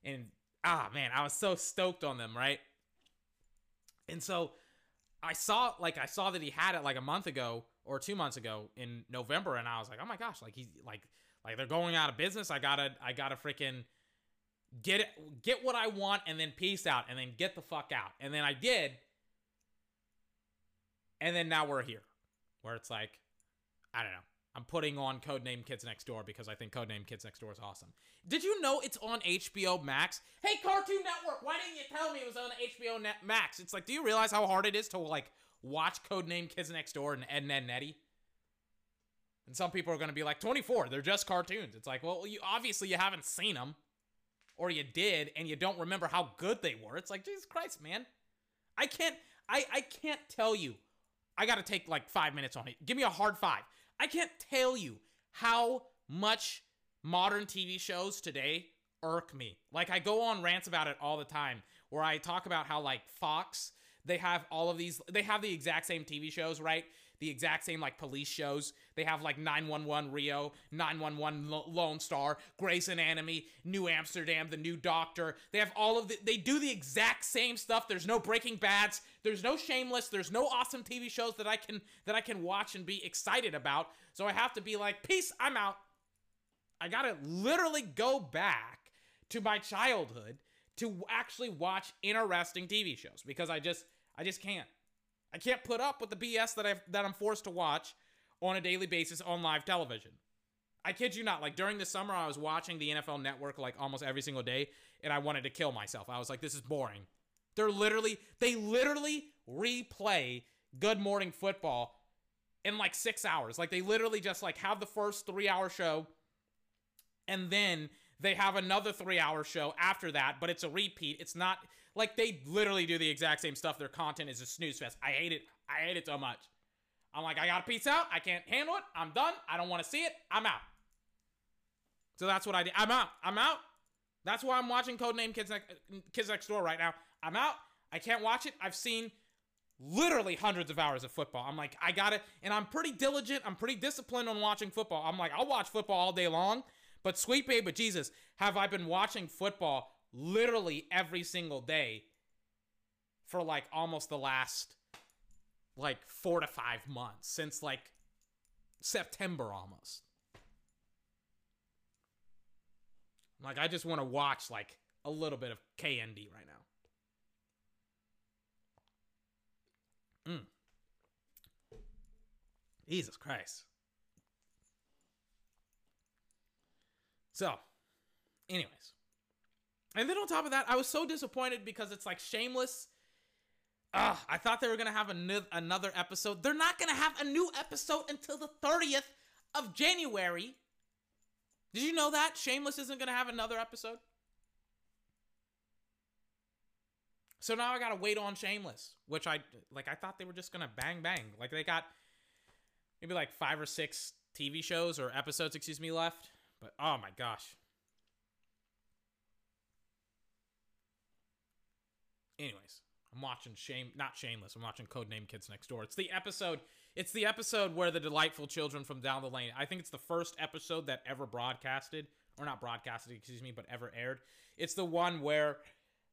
Speaker 2: And ah man, I was so stoked on them, right? And so I saw like I saw that he had it like a month ago or two months ago in November, and I was like, oh my gosh, like he's like like they're going out of business. I gotta I gotta freaking get it get what I want and then peace out and then get the fuck out. And then I did. And then now we're here. Where it's like, I don't know. I'm putting on Codename Kids Next Door because I think Codename Kids Next Door is awesome. Did you know it's on HBO Max? Hey, Cartoon Network, why didn't you tell me it was on HBO Net Max? It's like, do you realize how hard it is to like watch Codename Kids Next Door and Ed, and Ed and Eddie? And some people are going to be like, 24, they're just cartoons. It's like, well, you obviously you haven't seen them, or you did, and you don't remember how good they were. It's like, Jesus Christ, man. I can't, I, I can't tell you. I got to take like five minutes on it. Give me a hard five. I can't tell you how much modern TV shows today irk me. Like I go on rants about it all the time where I talk about how like Fox, they have all of these they have the exact same TV shows, right? The exact same like police shows. They have like 911 Rio, 911 Lo- Lone Star, Grey's Anatomy, New Amsterdam, The New Doctor. They have all of the they do the exact same stuff. There's no Breaking Bads, there's no Shameless, there's no awesome TV shows that I can that I can watch and be excited about. So I have to be like, "Peace, I'm out." I got to literally go back to my childhood to actually watch interesting TV shows because I just I just can't. I can't put up with the BS that I that I'm forced to watch on a daily basis on live television. I kid you not. Like during the summer, I was watching the NFL Network like almost every single day, and I wanted to kill myself. I was like, this is boring. They're literally, they literally replay Good Morning Football in like six hours. Like they literally just like have the first three hour show, and then they have another three hour show after that, but it's a repeat. It's not like they literally do the exact same stuff. Their content is a snooze fest. I hate it. I hate it so much. I'm like, I got to peace out. I can't handle it. I'm done. I don't want to see it. I'm out. So that's what I did. I'm out. I'm out. That's why I'm watching Codename Kids Kids Next Door right now. I'm out. I can't watch it. I've seen literally hundreds of hours of football. I'm like, I got it. And I'm pretty diligent. I'm pretty disciplined on watching football. I'm like, I'll watch football all day long. But sweet baby Jesus, have I been watching football literally every single day for like almost the last like four to five months since like September almost. Like I just want to watch like a little bit of KND right now. Mm. Jesus Christ. So, anyways. And then on top of that, I was so disappointed because it's like shameless. Ugh, I thought they were to have another episode. They're not to have a new episode until the 30th of January. Did you know that? Shameless isn't to have another episode? So now I got to wait on Shameless, which I like I thought they were just to bang bang. Like they got maybe like 5 or 6 TV shows or episodes, excuse me, left. But oh my gosh. Anyways, I'm watching Shame not Shameless. I'm watching Codename Kids Next Door. It's the episode it's the episode where the delightful children from down the lane. I think it's the first episode that ever broadcasted or not broadcasted, excuse me, but ever aired. It's the one where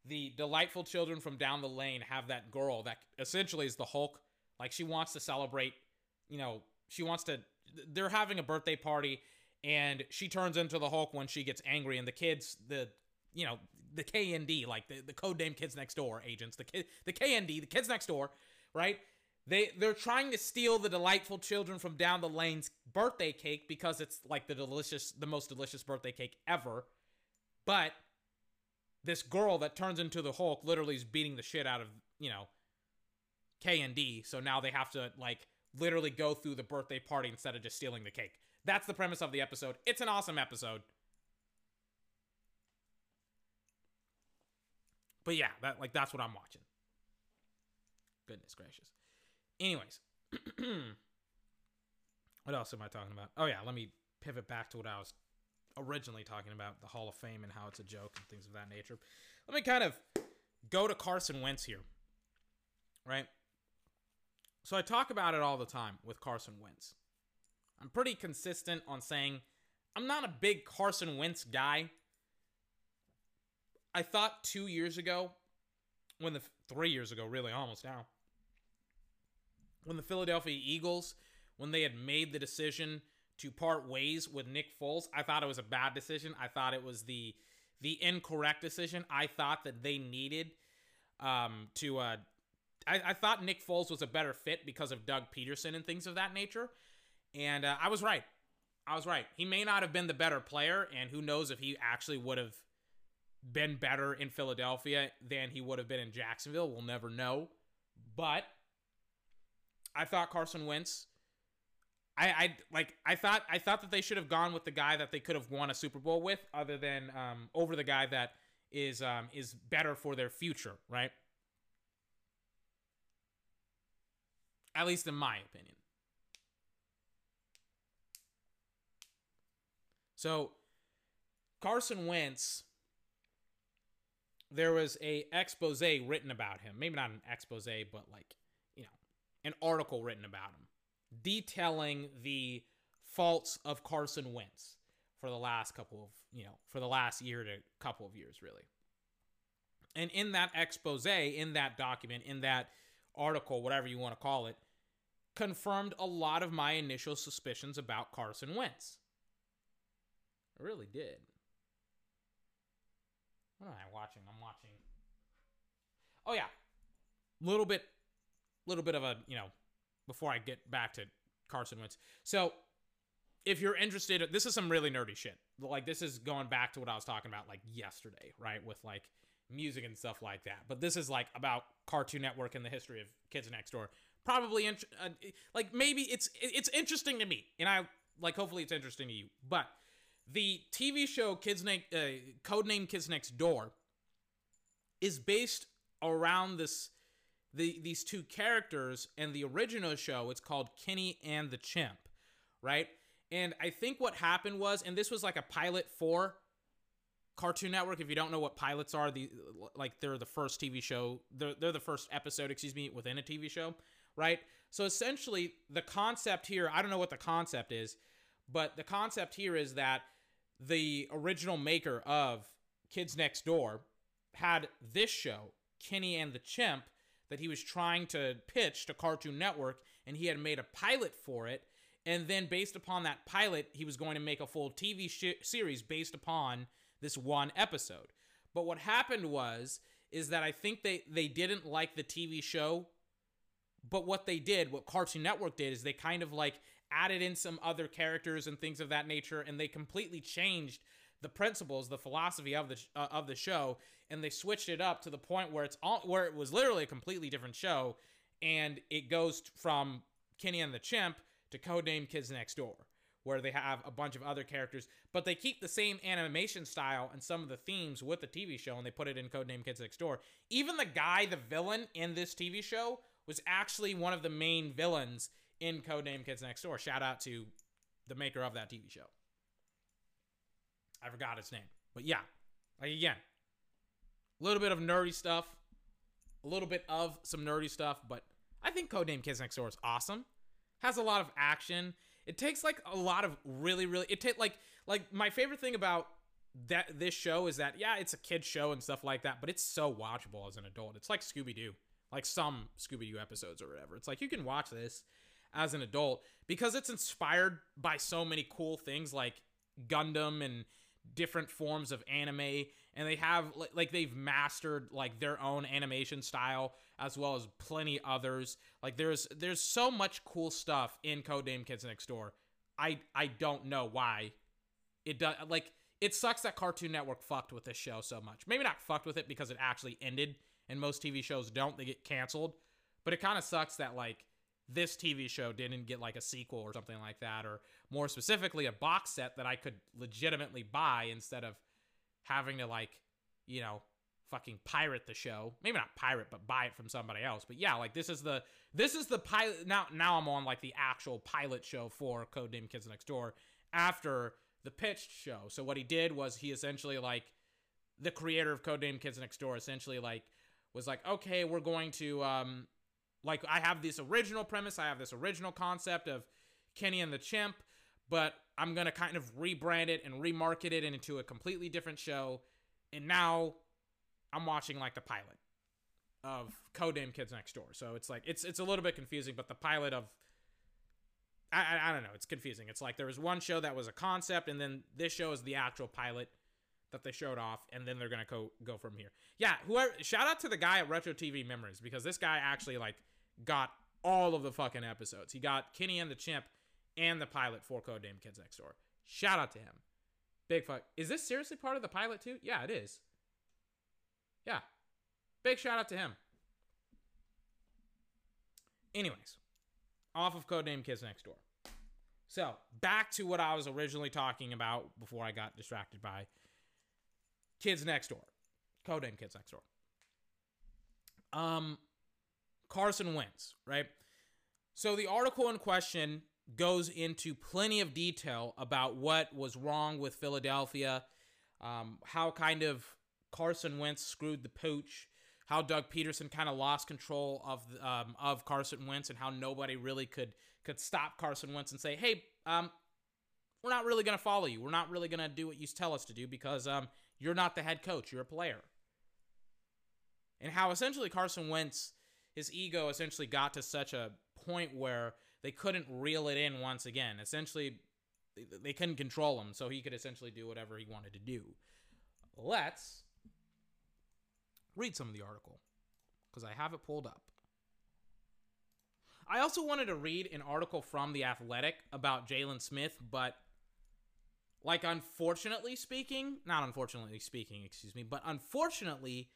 Speaker 2: the delightful children from down the lane have that girl that essentially is the Hulk. Like she wants to celebrate, you know, she wants to they're having a birthday party and she turns into the Hulk when she gets angry, and the kids, the you know, the KND, like the, the code name Kids Next Door agents, the kid, the KND, the kids next door, right? They they're trying to steal the delightful children from down the lane's birthday cake because it's like the delicious, the most delicious birthday cake ever. But this girl that turns into the Hulk literally is beating the shit out of you know K and D. So now they have to like literally go through the birthday party instead of just stealing the cake. That's the premise of the episode. It's an awesome episode. But yeah, that like that's what I'm watching. Goodness gracious. Anyways, what else am I talking about? Oh yeah, let me pivot back to what I was originally talking about, the Hall of Fame and how it's a joke and things of that nature. Let me kind of go to Carson Wentz here. Right? So I talk about it all the time with Carson Wentz. I'm pretty consistent on saying I'm not a big Carson Wentz guy. I thought two years ago, when the three years ago, really almost now, when the Philadelphia Eagles, when they had made the decision to part ways with Nick Foles, I thought it was a bad decision. I thought it was the the incorrect decision. I thought that they needed um, to. Uh, I, I thought Nick Foles was a better fit because of Doug Pederson and things of that nature. And uh, I was right. I was right. He may not have been the better player, and who knows if he actually would have been better in Philadelphia than he would have been in Jacksonville. We'll never know. But I thought Carson Wentz. I, I like I thought I thought that they should have gone with the guy that they could have won a Super Bowl with, other than um, over the guy that is um, is better for their future, right? At least in my opinion. So Carson Wentz, there was a expose written about him. Maybe not an expose, but like, you know, an article written about him detailing the faults of Carson Wentz for the last couple of, you know, for the last year to couple of years, really. And in that expose, in that document, in that article, whatever you want to call it, confirmed a lot of my initial suspicions about Carson Wentz. I really did. What am I watching? I'm watching. Oh yeah, little bit, little bit of a you know, before I get back to Carson Wentz. So if you're interested, this is some really nerdy shit. Like this is going back to what I was talking about like yesterday, right? With like music and stuff like that. But this is like about Cartoon Network and the history of Kids Next Door. Probably int- uh, like maybe it's it's interesting to me, and I like hopefully it's interesting to you. But the TV show Kids Next uh, Codename Kids Next Door is based around this the these two characters and the original show it's called Kenny and the Chimp, right? And I think what happened was and this was like a pilot for Cartoon Network if you don't know what pilots are the like they're the first TV show they're, they're the first episode excuse me within a TV show, right? So essentially the concept here, I don't know what the concept is, but the concept here is that the original maker of Kids Next Door had this show, Kenny and the Chimp, that he was trying to pitch to Cartoon Network, and he had made a pilot for it. And then, based upon that pilot, he was going to make a full TV sh- series based upon this one episode. But what happened was, is that I think they they didn't like the TV show. But what they did, what Cartoon Network did, is they kind of like added in some other characters and things of that nature, and they completely changed the principles, the philosophy of the uh, of the show, and they switched it up to the point where it's all where it was literally a completely different show, and it goes from Kenny and the Chimp to Codename Kids Next Door, where they have a bunch of other characters, but they keep the same animation style and some of the themes with the TV show, and they put it in Codename Kids Next Door. Even the guy, the villain in this TV show, was actually one of the main villains in Codename Kids Next Door. Shout out to the maker of that TV show. I forgot his name. But yeah, like again, a little bit of nerdy stuff, a little bit of some nerdy stuff, but I think Codename Kids Next Door is awesome. Has a lot of action. It takes like a lot of really, really. It take like like my favorite thing about that this show is that yeah, it's a kid show and stuff like that, but it's so watchable as an adult. It's like Scooby Doo, like some Scooby Doo episodes or whatever. It's like you can watch this as an adult because it's inspired by so many cool things like Gundam and different forms of anime and they have like, they've mastered like their own animation style as well as plenty others. Like there's there's so much cool stuff in Codename Kids Next Door. I I don't know why it does like it sucks that Cartoon Network fucked with this show so much. Maybe not fucked with it because it actually ended and most TV shows don't they get canceled but it kind of sucks that like this TV show didn't get like a sequel or something like that, or more specifically, a box set that I could legitimately buy instead of having to like, you know, fucking pirate the show. Maybe not pirate, but buy it from somebody else. But yeah, like this is the this is the pilot. Now now I'm on like the actual pilot show for Codename Kids Next Door after the pitched show. So what he did was he essentially like the creator of Codename Kids Next Door essentially like was like, okay, we're going to um like I have this original premise, I have this original concept of Kenny and the Chimp, but I'm gonna kind of rebrand it and remarket it into a completely different show. And now I'm watching like the pilot of Codename Kids Next Door. So it's like it's it's a little bit confusing, but the pilot of I, I, I don't know, it's confusing. It's like there was one show that was a concept, and then this show is the actual pilot that they showed off, and then they're gonna go go from here. Yeah, whoever shout out to the guy at Retro TV Memories because this guy actually like got all of the fucking episodes. He got Kenny and the Chimp and the pilot for Codename Kids Next Door. Shout out to him. Big fuck. Is this seriously part of the pilot too? Yeah, it is. Yeah. Big shout out to him. Anyways, off of Codename Kids Next Door. So, back to what I was originally talking about before I got distracted by Kids Next Door. Codename Kids Next Door. Um, Carson Wentz, right? So the article in question goes into plenty of detail about what was wrong with Philadelphia, um, how kind of Carson Wentz screwed the pooch, how Doug Pederson kind of lost control of um, of Carson Wentz, and how nobody really could could stop Carson Wentz and say, "Hey, um, we're not really going to follow you. We're not really going to do what you tell us to do because um, you're not the head coach. You're a player." And how essentially Carson Wentz his ego essentially got to such a point where they couldn't reel it in once again. Essentially, they couldn't control him, so he could essentially do whatever he wanted to do. Let's read some of the article because I have it pulled up. I also wanted to read an article from The Athletic about Jalen Smith, but like unfortunately speaking, not unfortunately speaking, excuse me, but unfortunately,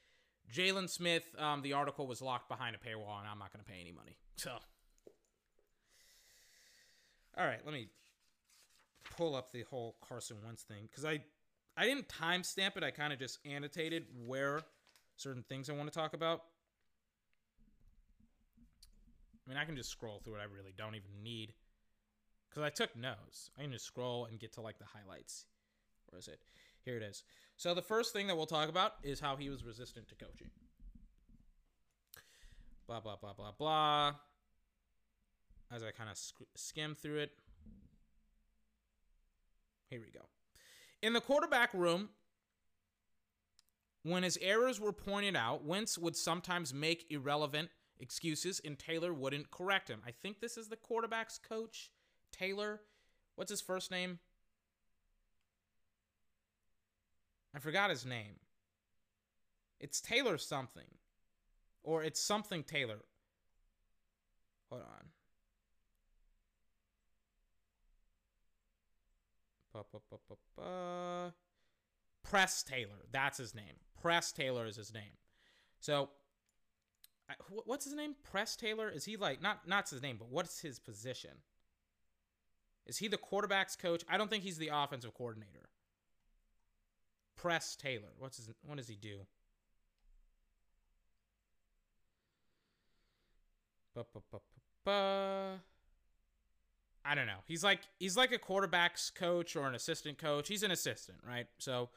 Speaker 2: Jalen Smith, um, the article was locked behind a paywall, and I'm not going to pay any money. So, all right, let me pull up the whole Carson Wentz thing because I I didn't timestamp it. I kind of just annotated where certain things I want to talk about. I mean, I can just scroll through it. I really don't even need because I took notes. I can just scroll and get to like the highlights. Where is it? Here it is. So the first thing that we'll talk about is how he was resistant to coaching. Blah blah blah blah blah. As I kind of sk- skim through it. Here we go. In the quarterback room, when his errors were pointed out, Wentz would sometimes make irrelevant excuses and Taylor wouldn't correct him. I think this is the quarterback's coach, Taylor. What's his first name? I forgot his name. It's Taylor something. Or it's something Taylor. Hold on. Ba, ba, ba. Press Taylor. That's his name. Press Taylor is his name. So, I- wh- what's his name? Press Taylor. Is he like not not his name, but what's his position? Is he the quarterback's coach? I don't think he's the offensive coordinator. Press Taylor. What's his? What does he do? Ba, ba, ba, ba, ba. I don't know. He's like he's like a quarterback's coach or an assistant coach. He's an assistant, right? So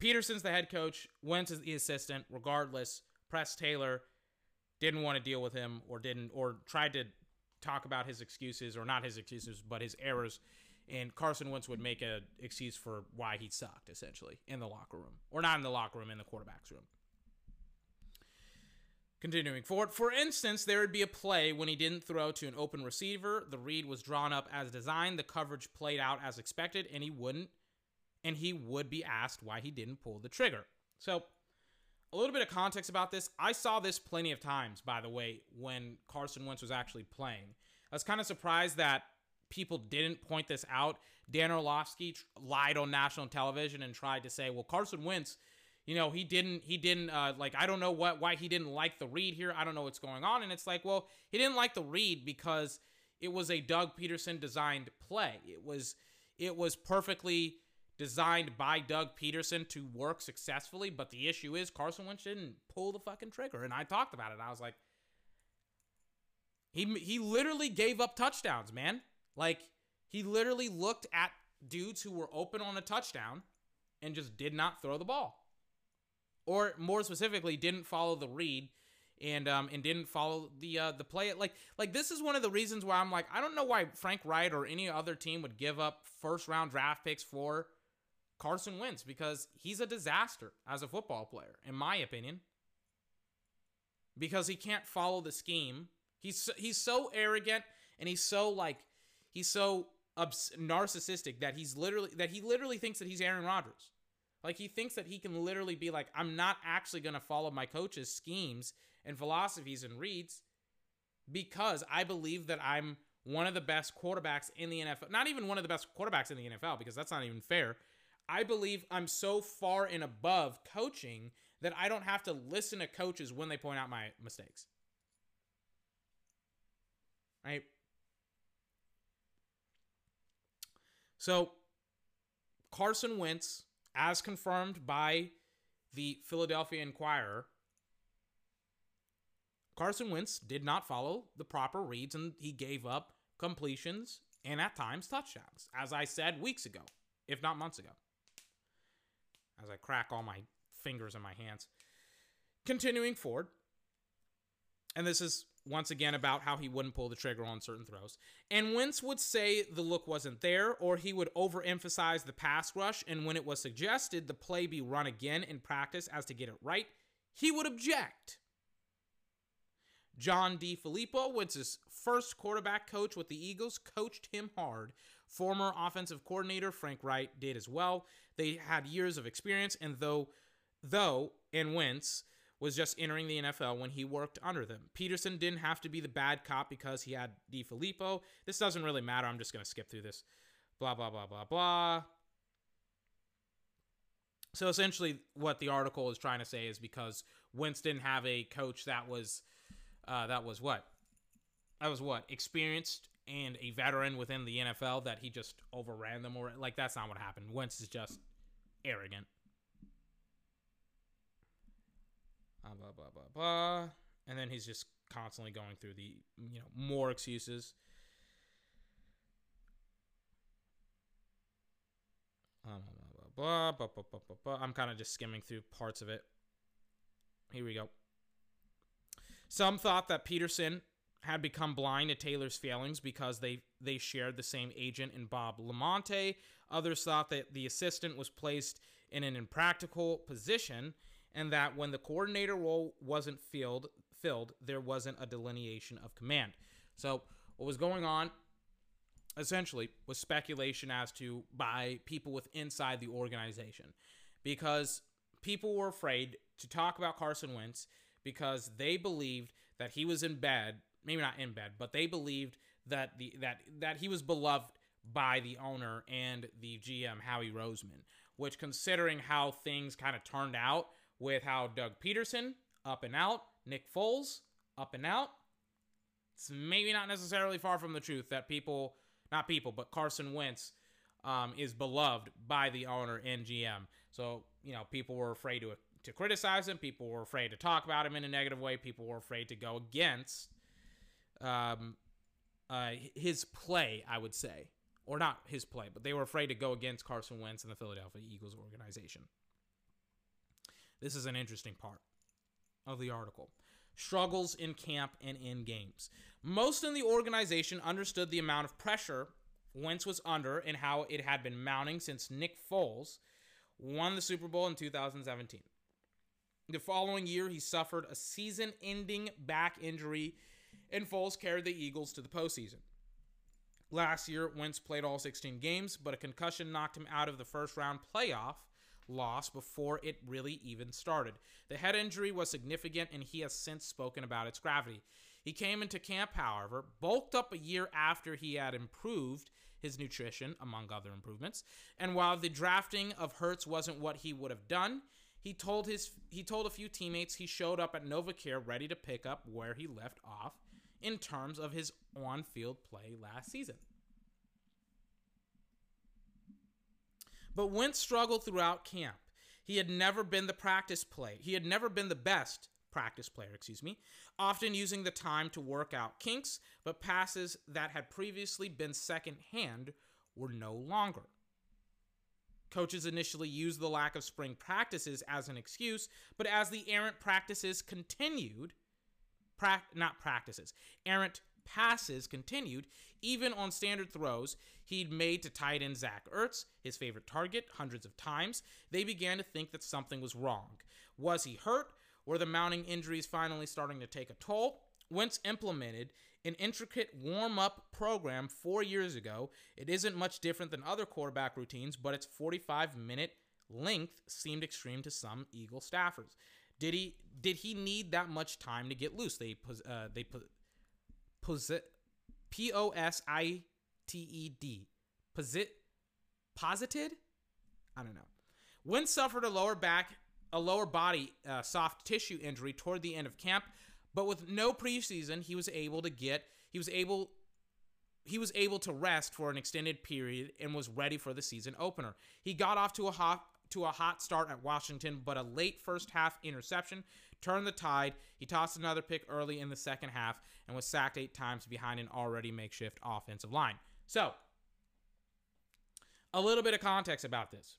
Speaker 2: Pederson's the head coach. Wentz is the assistant. Regardless, Press Taylor didn't want to deal with him or didn't or tried to talk about his excuses or not his excuses, but his errors. And Carson Wentz would make an excuse for why he sucked, essentially, in the locker room. Or not in the locker room, in the quarterback's room. Continuing forward, for instance, there would be a play when he didn't throw to an open receiver. The read was drawn up as designed, the coverage played out as expected, and he wouldn't, and he would be asked why he didn't pull the trigger. So, a little bit of context about this. I saw this plenty of times, by the way, when Carson Wentz was actually playing. I was kind of surprised that people didn't point this out. Dan Orlovsky tr- lied on national television and tried to say, "Well, Carson Wentz, you know, he didn't, he didn't, uh, like, I don't know what, why he didn't like the read here. I don't know what's going on." And it's like, well, he didn't like the read because it was a Doug Pederson designed play. It was, it was perfectly designed by Doug Pederson to work successfully. But the issue is Carson Wentz didn't pull the fucking trigger, and I talked about it. I was like, he he literally gave up touchdowns, man. Like he literally looked at dudes who were open on a touchdown and just did not throw the ball. Or more specifically, didn't follow the read and um and didn't follow the uh the play like like this is one of the reasons why I'm like I don't know why Frank Reich or any other team would give up first round draft picks for Carson Wentz because he's a disaster as a football player in my opinion because he can't follow the scheme. He's he's so arrogant and he's so like he's so obs- narcissistic that he's literally that he literally thinks that he's Aaron Rodgers. Like he thinks that he can literally be like I'm not actually going to follow my coach's schemes and philosophies and reads because I believe that I'm one of the best quarterbacks in the NFL. Not even one of the best quarterbacks in the NFL because that's not even fair. I believe I'm so far and above coaching that I don't have to listen to coaches when they point out my mistakes. Right? So, Carson Wentz, as confirmed by the Philadelphia Inquirer, Carson Wentz did not follow the proper reads and he gave up completions and at times touchdowns, as I said weeks ago, if not months ago. As I crack all my fingers in my hands. Continuing forward, and this is once again about how he wouldn't pull the trigger on certain throws. And Wentz would say the look wasn't there, or he would overemphasize the pass rush, and when it was suggested the play be run again in practice as to get it right, he would object. John DeFilippo, Wentz's first quarterback coach with the Eagles, coached him hard. Former offensive coordinator Frank Reich did as well. They had years of experience, and though, though, and Wentz was just entering the NFL when he worked under them. Pederson didn't have to be the bad cop because he had DeFilippo. This doesn't really matter. I'm just going to skip through this. Blah, blah, blah, blah, blah. So essentially, what the article is trying to say is because Wentz didn't have a coach that was, uh, that was what, that was what experienced and a veteran within the NFL that he just overran them or like that's not what happened. Wentz is just arrogant. Uh, blah blah blah blah, and then he's just constantly going through the you know more excuses. Um, blah, blah, blah, blah, blah, blah, blah. I'm kind of just skimming through parts of it. Here we go. Some thought that Pederson had become blind to Taylor's failings because they they shared the same agent in Bob LaMonte. Others thought that the assistant was placed in an impractical position and that when the coordinator role wasn't filled filled, there wasn't a delineation of command. So what was going on essentially was speculation as to by people with inside the organization because people were afraid to talk about Carson Wentz because they believed that he was in bed, maybe not in bed, but they believed that the that that he was beloved by the owner and the GM Howie Roseman, which considering how things kind of turned out with how Doug Pederson up and out, Nick Foles up and out, it's maybe not necessarily far from the truth that people, not people, but Carson Wentz um, is beloved by the owner and GM. So you know, people were afraid to to criticize him. People were afraid to talk about him in a negative way. People were afraid to go against um, uh, his play. I would say, or not his play, but they were afraid to go against Carson Wentz and the Philadelphia Eagles organization. This is an interesting part of the article. Struggles in camp and in games. Most in the organization understood the amount of pressure Wentz was under and how it had been mounting since Nick Foles won the Super Bowl in 2017. The following year, he suffered a season ending back injury, and Foles carried the Eagles to the postseason. Last year, Wentz played all 16 games, but a concussion knocked him out of the first round playoff loss before it really even started. The head injury was significant, and he has since spoken about its gravity. He came into camp, however, bulked up a year after he had improved his nutrition, among other improvements. And while the drafting of Hurts wasn't what he would have done, he told his he told a few teammates he showed up at NovaCare ready to pick up where he left off in terms of his on-field play last season. But Wentz struggled throughout camp. He had never been the practice play. He had never been the best practice player, excuse me, often using the time to work out kinks, but passes that had previously been second hand were no longer. Coaches initially used the lack of spring practices as an excuse, but as the errant practices continued, pra- not practices, errant passes continued, even on standard throws he'd made to tight end Zach Ertz, his favorite target, hundreds of times, they began to think that something was wrong. Was he hurt? Were the mounting injuries finally starting to take a toll? Wentz implemented an intricate warm up program four years ago. It isn't much different than other quarterback routines, but its 45 minute length seemed extreme to some Eagle staffers. Did he did he need that much time to get loose? They uh, they put posit P O S I T E D posit posited. I don't know. Wentz suffered a lower back, a lower body uh, soft tissue injury toward the end of camp, but with no preseason, he was able to get. He was able. He was able to rest for an extended period and was ready for the season opener. He got off to a hot to a hot start at Washington, but a late first half interception turned the tide. He tossed another pick early in the second half and was sacked eight times behind an already makeshift offensive line. So, a little bit of context about this.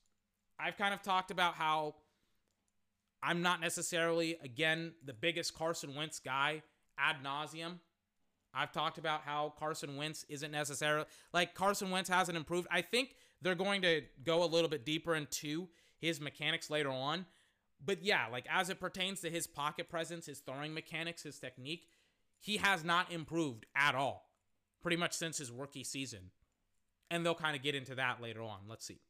Speaker 2: I've kind of talked about how I'm not necessarily, again, the biggest Carson Wentz guy ad nauseum. I've talked about how Carson Wentz isn't necessarily like Carson Wentz hasn't improved. I think they're going to go a little bit deeper into his mechanics later on. But yeah, like as it pertains to his pocket presence, his throwing mechanics, his technique, he has not improved at all pretty much since his rookie season. And they'll kind of get into that later on. Let's see.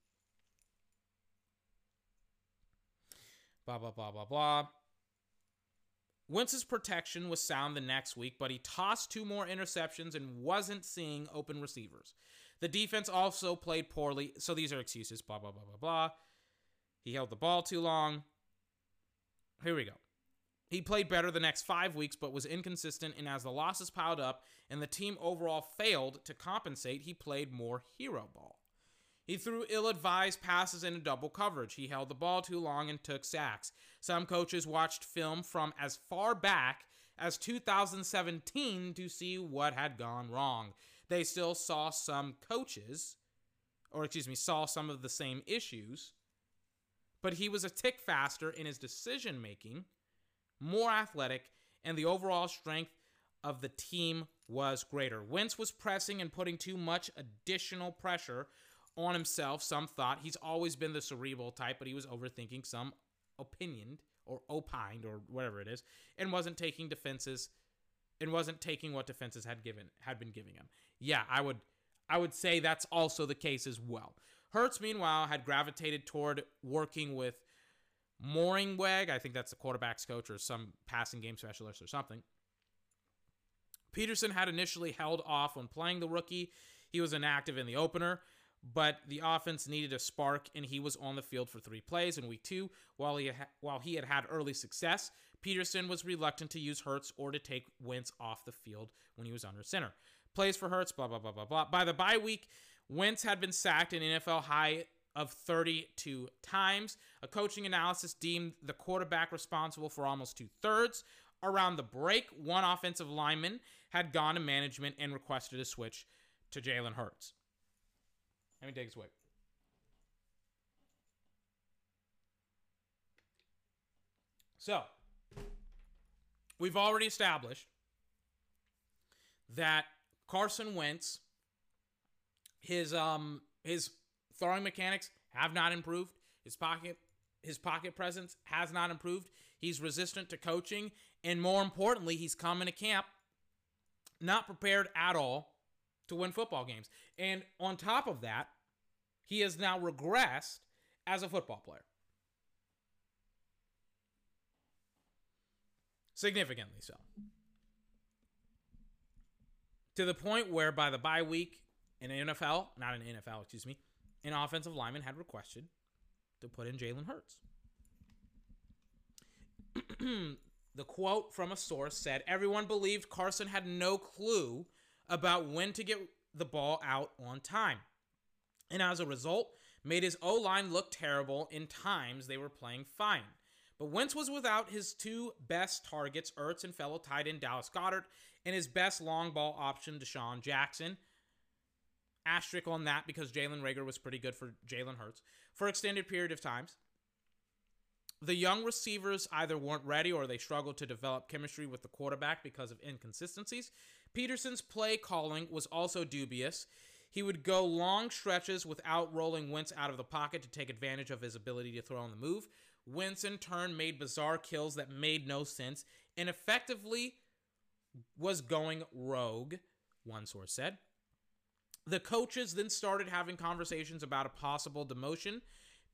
Speaker 2: Blah, blah, blah, blah, blah. Wentz's protection was sound the next week, but he tossed two more interceptions and wasn't seeing open receivers. The defense also played poorly, so these are excuses, blah, blah, blah, blah, blah. He held the ball too long. Here we go. He played better the next five weeks, but was inconsistent, and as the losses piled up and the team overall failed to compensate, he played more hero ball. He threw ill advised passes into double coverage. He held the ball too long and took sacks. Some coaches watched film from as far back as 2017 to see what had gone wrong. They still saw some coaches, or excuse me, saw some of the same issues, but he was a tick faster in his decision making, more athletic, and the overall strength of the team was greater. Wentz was pressing and putting too much additional pressure on himself. Some thought he's always been the cerebral type, but he was overthinking some opinioned or opined or whatever it is, and wasn't taking defenses and wasn't taking what defenses had given had been giving him. Yeah, I would I would say that's also the case as well. Hurts, meanwhile, had gravitated toward working with Mornhinweg. I think that's the quarterback's coach or some passing game specialist or something. Pederson had initially held off when playing the rookie. He was inactive in the opener, but the offense needed a spark, and he was on the field for three plays in week two. While he ha- while he had had early success, Pederson was reluctant to use Hurts or to take Wentz off the field when he was under center. Plays for Hurts, blah blah blah blah blah. By the bye week, Wentz had been sacked an NFL high of 32 times. A coaching analysis deemed the quarterback responsible for almost two thirds. Around the break, one offensive lineman had gone to management and requested a switch to Jalen Hurts. Let me take a swig. So, we've already established that Carson Wentz, his um his throwing mechanics have not improved. His pocket his pocket presence has not improved. He's resistant to coaching, and more importantly, he's come into camp not prepared at all to win football games. And on top of that, he has now regressed as a football player. Significantly so. To the point where by the bye week in NFL, not in NFL, excuse me, an offensive lineman had requested to put in Jalen Hurts. the quote from a source said everyone believed Carson had no clue about when to get the ball out on time. And as a result, made his O line look terrible in times they were playing fine. But Wentz was without his two best targets, Ertz and fellow tight end Dallas Goedert, and his best long ball option, DeSean Jackson. Asterisk on that because Jalen Reagor was pretty good for Jalen Hurts for extended period of times. The young receivers either weren't ready or they struggled to develop chemistry with the quarterback because of inconsistencies. Pederson's play calling was also dubious. He would go long stretches without rolling Wentz out of the pocket to take advantage of his ability to throw on the move. Wentz, in turn, made bizarre kills that made no sense and effectively was going rogue, one source said. The coaches then started having conversations about a possible demotion.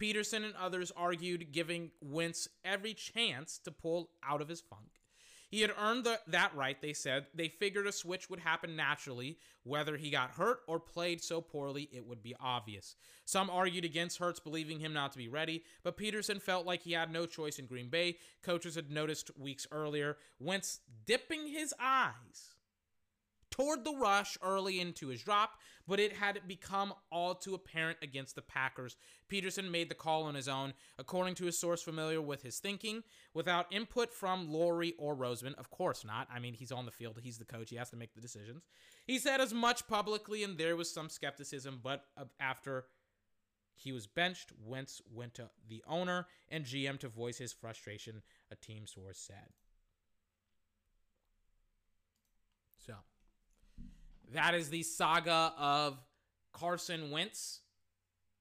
Speaker 2: Pederson and others argued giving Wentz every chance to pull out of his funk. He had earned the, that right, they said. They figured a switch would happen naturally, whether he got hurt or played so poorly it would be obvious. Some argued against Hurts believing him not to be ready, but Pederson felt like he had no choice in Green Bay. Coaches had noticed weeks earlier Wentz dipping his eyes toward the rush early into his drop, but it had become all too apparent against the Packers. Pederson made the call on his own, according to a source familiar with his thinking, without input from Lurie or Roseman. Of course not. I mean, he's on the field, he's the coach, he has to make the decisions. He said as much publicly, and there was some skepticism, but after he was benched, Wentz went to the owner and GM to voice his frustration, a team source said. So, that is the saga of Carson Wentz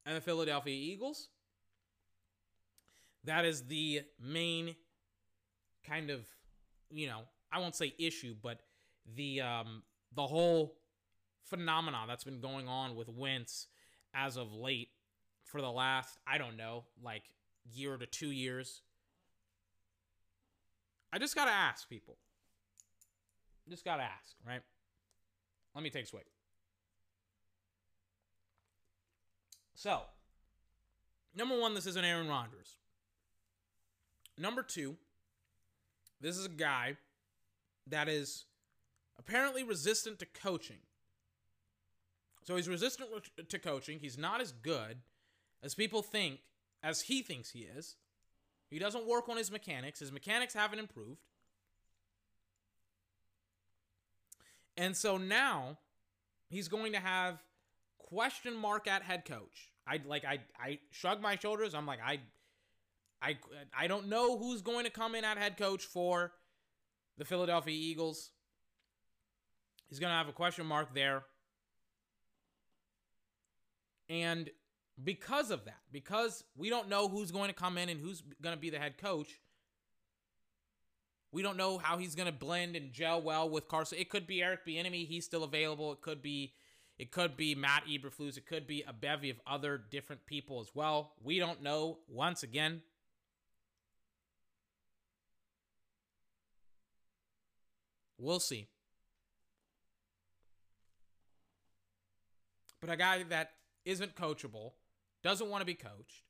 Speaker 2: and the Philadelphia Eagles. That is the main kind of, you know, I won't say issue, but the um the whole phenomenon that's been going on with Wentz as of late for the last, I don't know, like year to 2 years. I just gotta ask people. Just gotta ask, right? Let me take a swig. So, number one, this isn't Aaron Rodgers. Number two, this is a guy that is apparently resistant to coaching. So he's resistant to coaching. He's not as good as people think, as he thinks he is. He doesn't work on his mechanics. His mechanics haven't improved. And so now he's going to have question mark at head coach. I like I I shrug my shoulders. I'm like I I I don't know who's going to come in at head coach for the Philadelphia Eagles. He's going to have a question mark there. And because of that, because we don't know who's going to come in and who's going to be the head coach, we don't know how he's going to blend and gel well with Carson. It could be Eric Bieniemy, he's still available. It could be it could be Matt Eberflus. It could be a bevy of other different people as well. We don't know. Once again, we'll see. But a guy that isn't coachable, doesn't want to be coached,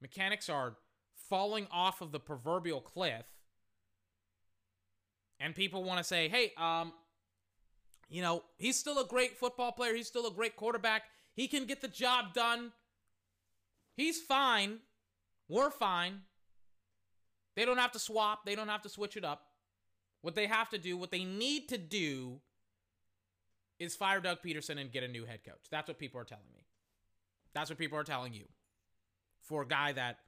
Speaker 2: mechanics are falling off of the proverbial cliff, and people want to say, hey, um, you know, he's still a great football player. He's still a great quarterback. He can get the job done. He's fine. We're fine. They don't have to swap. They don't have to switch it up. What they have to do, what they need to do, is fire Doug Pederson and get a new head coach. That's what people are telling me. That's what people are telling you. For a guy that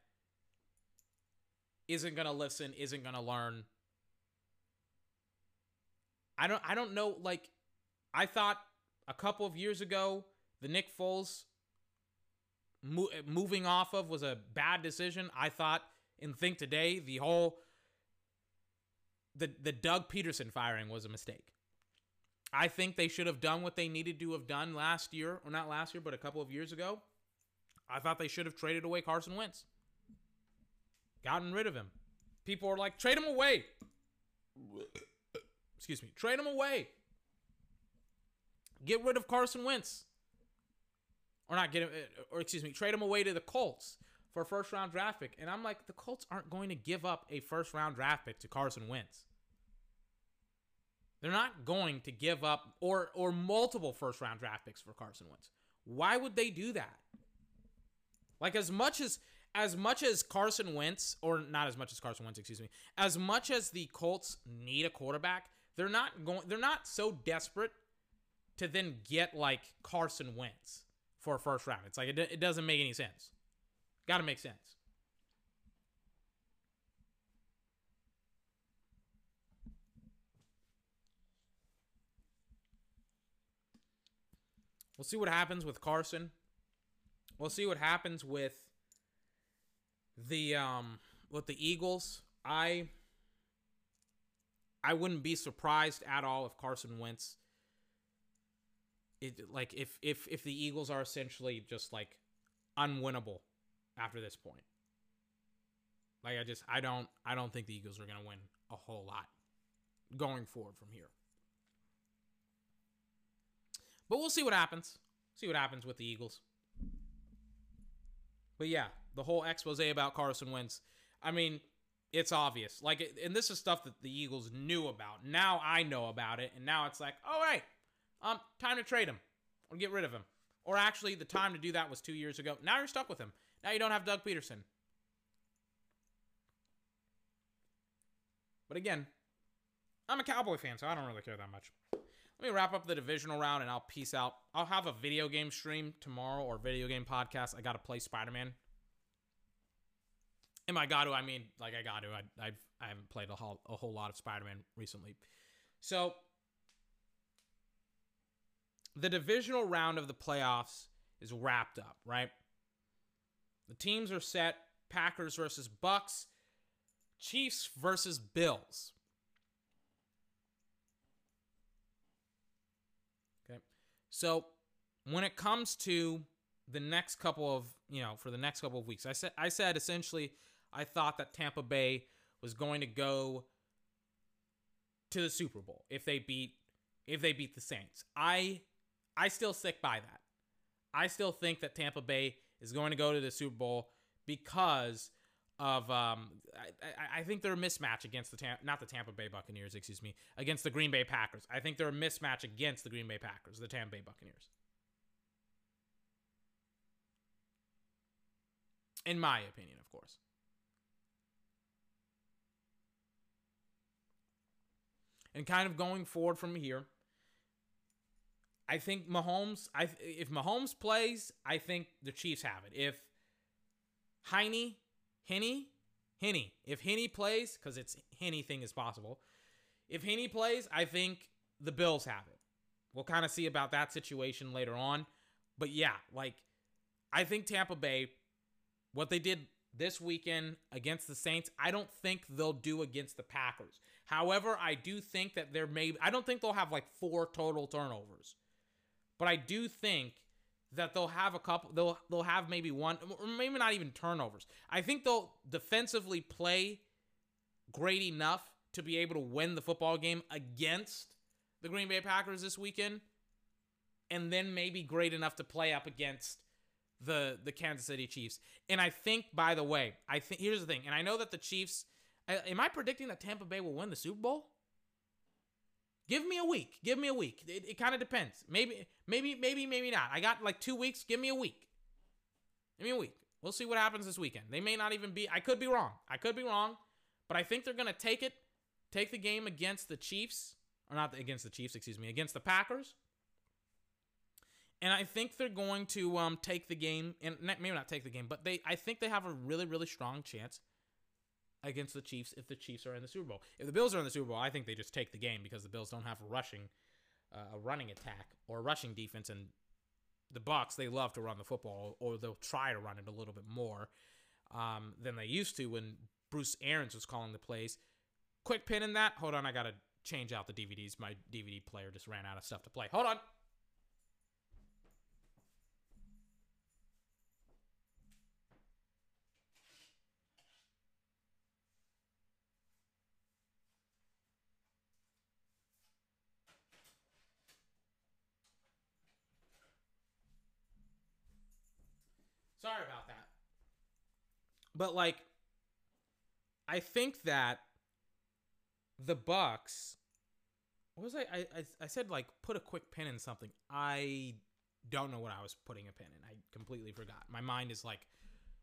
Speaker 2: isn't going to listen, isn't going to learn. I don't I don't know like I thought a couple of years ago the Nick Foles mo- moving off of was a bad decision. I thought and think today the whole the the Doug Pederson firing was a mistake. I think they should have done what they needed to have done last year, or not last year, but a couple of years ago. I thought they should have traded away Carson Wentz. Gotten rid of him. People are like, trade him away. Excuse me. Trade him away. Get rid of Carson Wentz. Or not get him, eh, or excuse me, trade him away to the Colts for a first round draft pick. And I'm like, the Colts aren't going to give up a first round draft pick to Carson Wentz. They're not going to give up or or multiple first round draft picks for Carson Wentz. Why would they do that? Like as much as as much as Carson Wentz or not as much as Carson Wentz, excuse me, as much as the Colts need a quarterback, they're not going they're not so desperate to then get like Carson Wentz for a first round. It's like it, it doesn't make any sense. Got to make sense. We'll see what happens with Carson. We'll see what happens with the um with the Eagles. I I wouldn't be surprised at all if Carson Wentz it like if if if the Eagles are essentially just like unwinnable after this point. Like I just I don't I don't think the Eagles are going to win a whole lot going forward from here. But we'll see what happens. See what happens with the Eagles. But yeah, the whole expose about Carson Wentz. I mean, it's obvious. Like, and this is stuff that the Eagles knew about. Now I know about it, and now it's like, all right, um, time to trade him or get rid of him. Or actually, the time to do that was two years ago. Now you're stuck with him. Now you don't have Doug Pederson. But again, I'm a Cowboy fan, so I don't really care that much. Let me wrap up the divisional round and I'll peace out. I'll have a video game stream tomorrow or video game podcast. I got to play Spider Man. And I got to, I mean, like I got to. I I've, I haven't played a whole, a whole lot of Spider Man recently. So the divisional round of the playoffs is wrapped up, right? The teams are set. Packers versus Bucks. Chiefs versus Bills. Okay, so when it comes to the next couple of you know for the next couple of weeks, I said I said essentially I thought that Tampa Bay was going to go to the Super Bowl if they beat if they beat the Saints. I I still stick by that. I still think that Tampa Bay is going to go to the Super Bowl because of um I, I, think they're a mismatch against the Tam- not the Tampa Bay Buccaneers, excuse me, against the Green Bay Packers. I think they're a mismatch against the Green Bay Packers, the Tampa Bay Buccaneers. In my opinion, of course. And kind of going forward from here, I think Mahomes. I if Mahomes plays, I think the Chiefs have it. If Heine, Henne, Henne, if Henne plays, because it's anything is possible. If Henne plays, I think the Bills have it. We'll kind of see about that situation later on. But yeah, like I think Tampa Bay, what they did this weekend against the Saints, I don't think they'll do against the Packers. However, I do think that there may I don't think they'll have like four total turnovers. But I do think that they'll have a couple they'll they'll have maybe one or maybe not even turnovers. I think they'll defensively play great enough to be able to win the football game against the Green Bay Packers this weekend and then maybe great enough to play up against the the Kansas City Chiefs. And I think by the way, I think here's the thing, and I know that the Chiefs am I predicting that Tampa Bay will win the Super Bowl? Give me a week. Give me a week. It, it kind of depends. Maybe, maybe, maybe, maybe not. I got like two weeks. Give me a week. Give me a week. We'll see what happens this weekend. They may not even be. I could be wrong. I could be wrong, but I think they're gonna take it, take the game against the Chiefs, or not against the Chiefs. Excuse me, against the Packers. And I think they're going to um, take the game, and maybe not take the game, but they. I think they have a really, really strong chance against the Chiefs if the Chiefs are in the Super Bowl. If the Bills are in the Super Bowl, I think they just take the game because the Bills don't have a rushing, uh, a running attack or rushing defense, and the Bucks they love to run the football, or they'll try to run it a little bit more um, than they used to when Bruce Arians was calling the plays. Quick pin in that. Hold on, I gotta change out the DVDs. My DVD player just ran out of stuff to play. Hold on. Sorry about that. But like I think that the Bucks what was I, I I said like put a quick pin in something. I don't know what I was putting a pin in. I completely forgot. My mind is like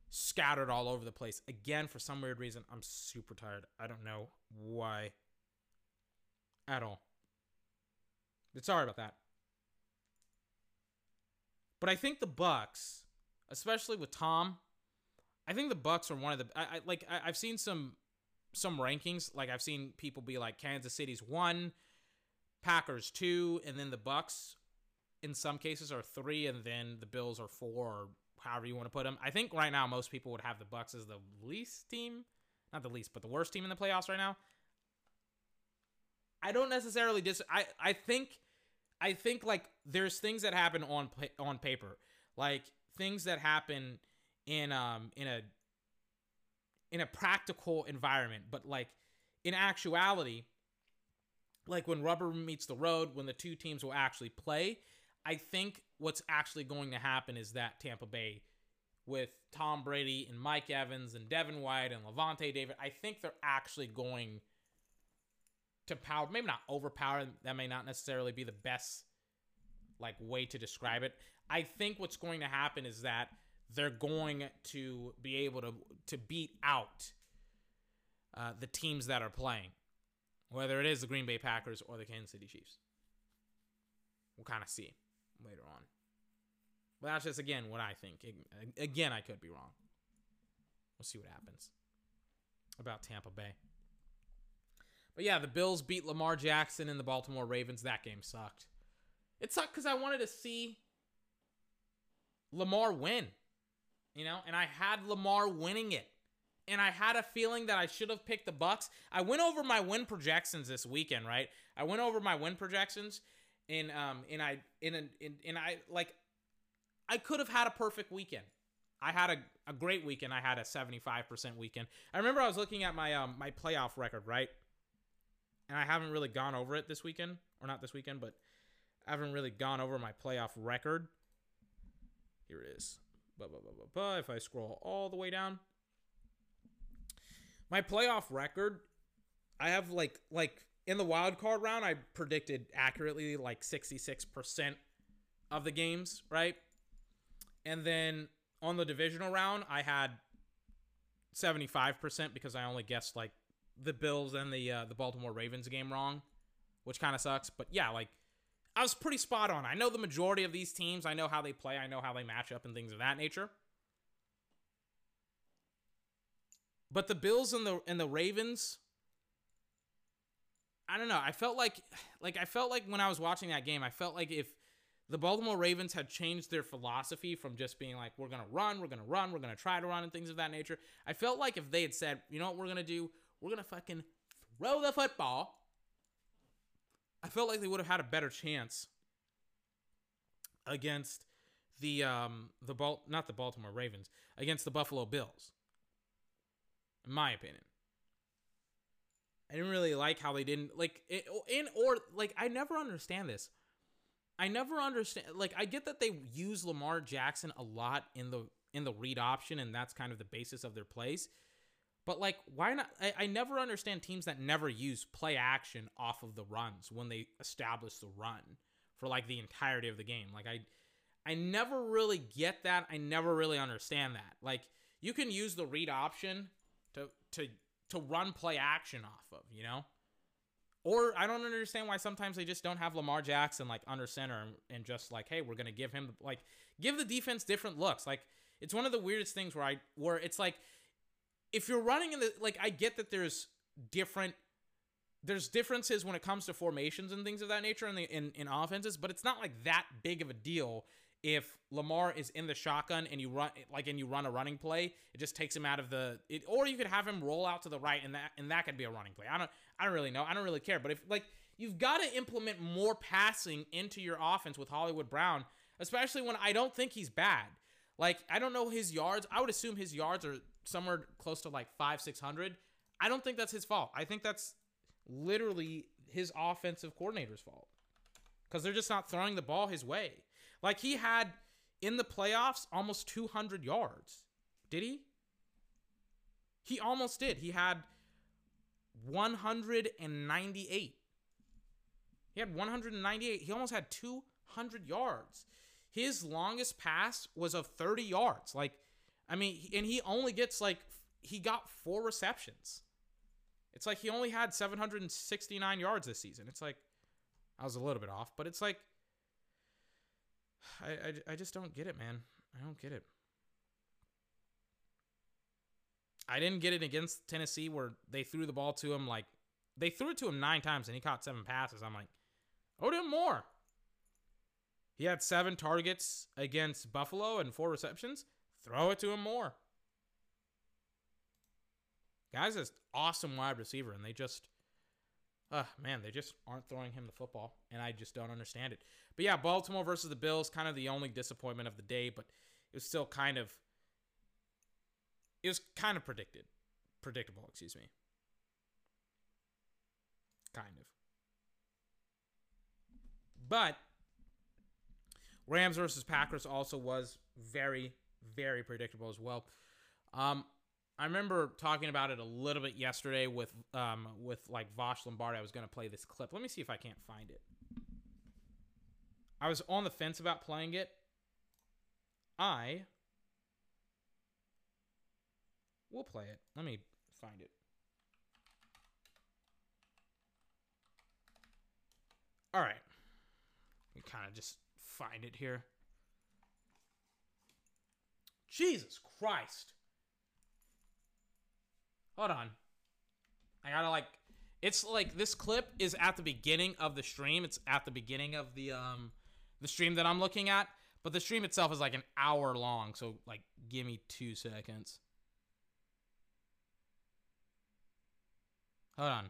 Speaker 2: scattered all over the place. Again, for some weird reason, I'm super tired. I don't know why at all. But sorry about that. But I think the Bucks, especially with Tom, I think the Bucks are one of the. I, I like. I, I've seen some some rankings. Like I've seen people be like Kansas City's one, Packers two, and then the Bucks, in some cases, are three, and then the Bills are four, or however you want to put them. I think right now most people would have the Bucks as the least team, not the least, but the worst team in the playoffs right now. I don't necessarily dis. I I think, I think like there's things that happen on on paper, like things that happen in um in a in a practical environment, but like in actuality, like when rubber meets the road, when the two teams will actually play, I think what's actually going to happen is that Tampa Bay with Tom Brady and Mike Evans and Devin White and Lavonte David, I think they're actually going to power maybe not overpower that may not necessarily be the best like way to describe it. I think what's going to happen is that they're going to be able to to beat out uh, the teams that are playing, whether it is the Green Bay Packers or the Kansas City Chiefs. We'll kind of see later on. But that's just again what I think. Again, I could be wrong. We'll see what happens about Tampa Bay. But yeah, the Bills beat Lamar Jackson and the Baltimore Ravens. That game sucked. It sucked because I wanted to see Lamar win, you know, and I had Lamar winning it. And I had a feeling that I should have picked the Bucks. I went over my win projections this weekend, right? I went over my win projections, and um, and I in an in, and I like, I could have had a perfect weekend. I had a, a great weekend. I had a seventy five percent weekend. I remember I was looking at my um my playoff record, right? and I haven't really gone over it this weekend, or not this weekend, but I haven't really gone over my playoff record. Here it is. Ba, ba, ba, ba, ba. If I scroll all the way down, my playoff record, I have like like in the wild card round, I predicted accurately like 66% of the games, right? And then on the divisional round, I had 75% because I only guessed like the Bills and the uh, the Baltimore Ravens game wrong, which kind of sucks. But yeah, like I was pretty spot on. I know the majority of these teams. I know how they play. I know how they match up and things of that nature. But the Bills and the and the Ravens, I don't know. I felt like like I felt like when I was watching that game, I felt like if the Baltimore Ravens had changed their philosophy from just being like, we're going to run, we're going to run, we're going to try to run, and things of that nature. I felt like if they had said, you know what we're going to do? We're going to fucking throw the football. I felt like they would have had a better chance against the um the Bal- not the Baltimore Ravens against the Buffalo Bills. In my opinion. I didn't really like how they didn't like it, in or like I never understand this. I never understand like I get that they use Lamar Jackson a lot in the in the read option and that's kind of the basis of their plays. But like why not I, I never understand teams that never use play action off of the runs when they establish the run for like the entirety of the game. Like I I never really get that. I never really understand that. Like you can use the read option to to to run play action off of, you know? Or I don't understand why sometimes they just don't have Lamar Jackson like under center and, and just like, hey, we're gonna give him like give the defense different looks. Like it's one of the weirdest things where I where it's like if you're running in the like I get that there's different there's differences when it comes to formations and things of that nature in the in, in offenses, but it's not like that big of a deal if Lamar is in the shotgun and you run like and you run a running play, it just takes him out of the it, or you could have him roll out to the right and that and that could be a running play. I don't I don't really know. I don't really care, but if like you've got to implement more passing into your offense with Hollywood Brown, especially when I don't think he's bad. Like I don't know his yards. I would assume his yards are somewhere close to like 5 600. I don't think that's his fault. I think that's literally his offensive coordinator's fault. Cuz they're just not throwing the ball his way. Like he had in the playoffs almost 200 yards. Did he? He almost did. He had 198. He had 198. He almost had 200 yards. His longest pass was of 30 yards. Like, I mean, and he only gets like, he got four receptions. It's like he only had 769 yards this season. It's like, I was a little bit off, but it's like, I, I, I just don't get it, man. I don't get it. I didn't get it against Tennessee where they threw the ball to him like they threw it to him nine times and he caught seven passes. I'm like, oh, him more. He had seven targets against Buffalo and four receptions. Throw it to him more. Guy's an awesome wide receiver, and they just, uh, man, they just aren't throwing him the football, and I just don't understand it. But yeah, Baltimore versus the Bills, kind of the only disappointment of the day, but it was still kind of, it was kind of predicted, predictable, excuse me. Kind of. But Rams versus Packers also was very, very predictable as well. Um, I remember talking about it a little bit yesterday with um with like Voch Lombardi. I was gonna play this clip. Let me see if I can't find it. I was on the fence about playing it. I will play it. Let me find it. All right. We kind of just find it here. Jesus Christ. Hold on. I gotta like it's like this clip is at the beginning of the stream. It's at the beginning of the um the stream that I'm looking at, but the stream itself is like an hour long, so like give me 2 seconds. Hold on.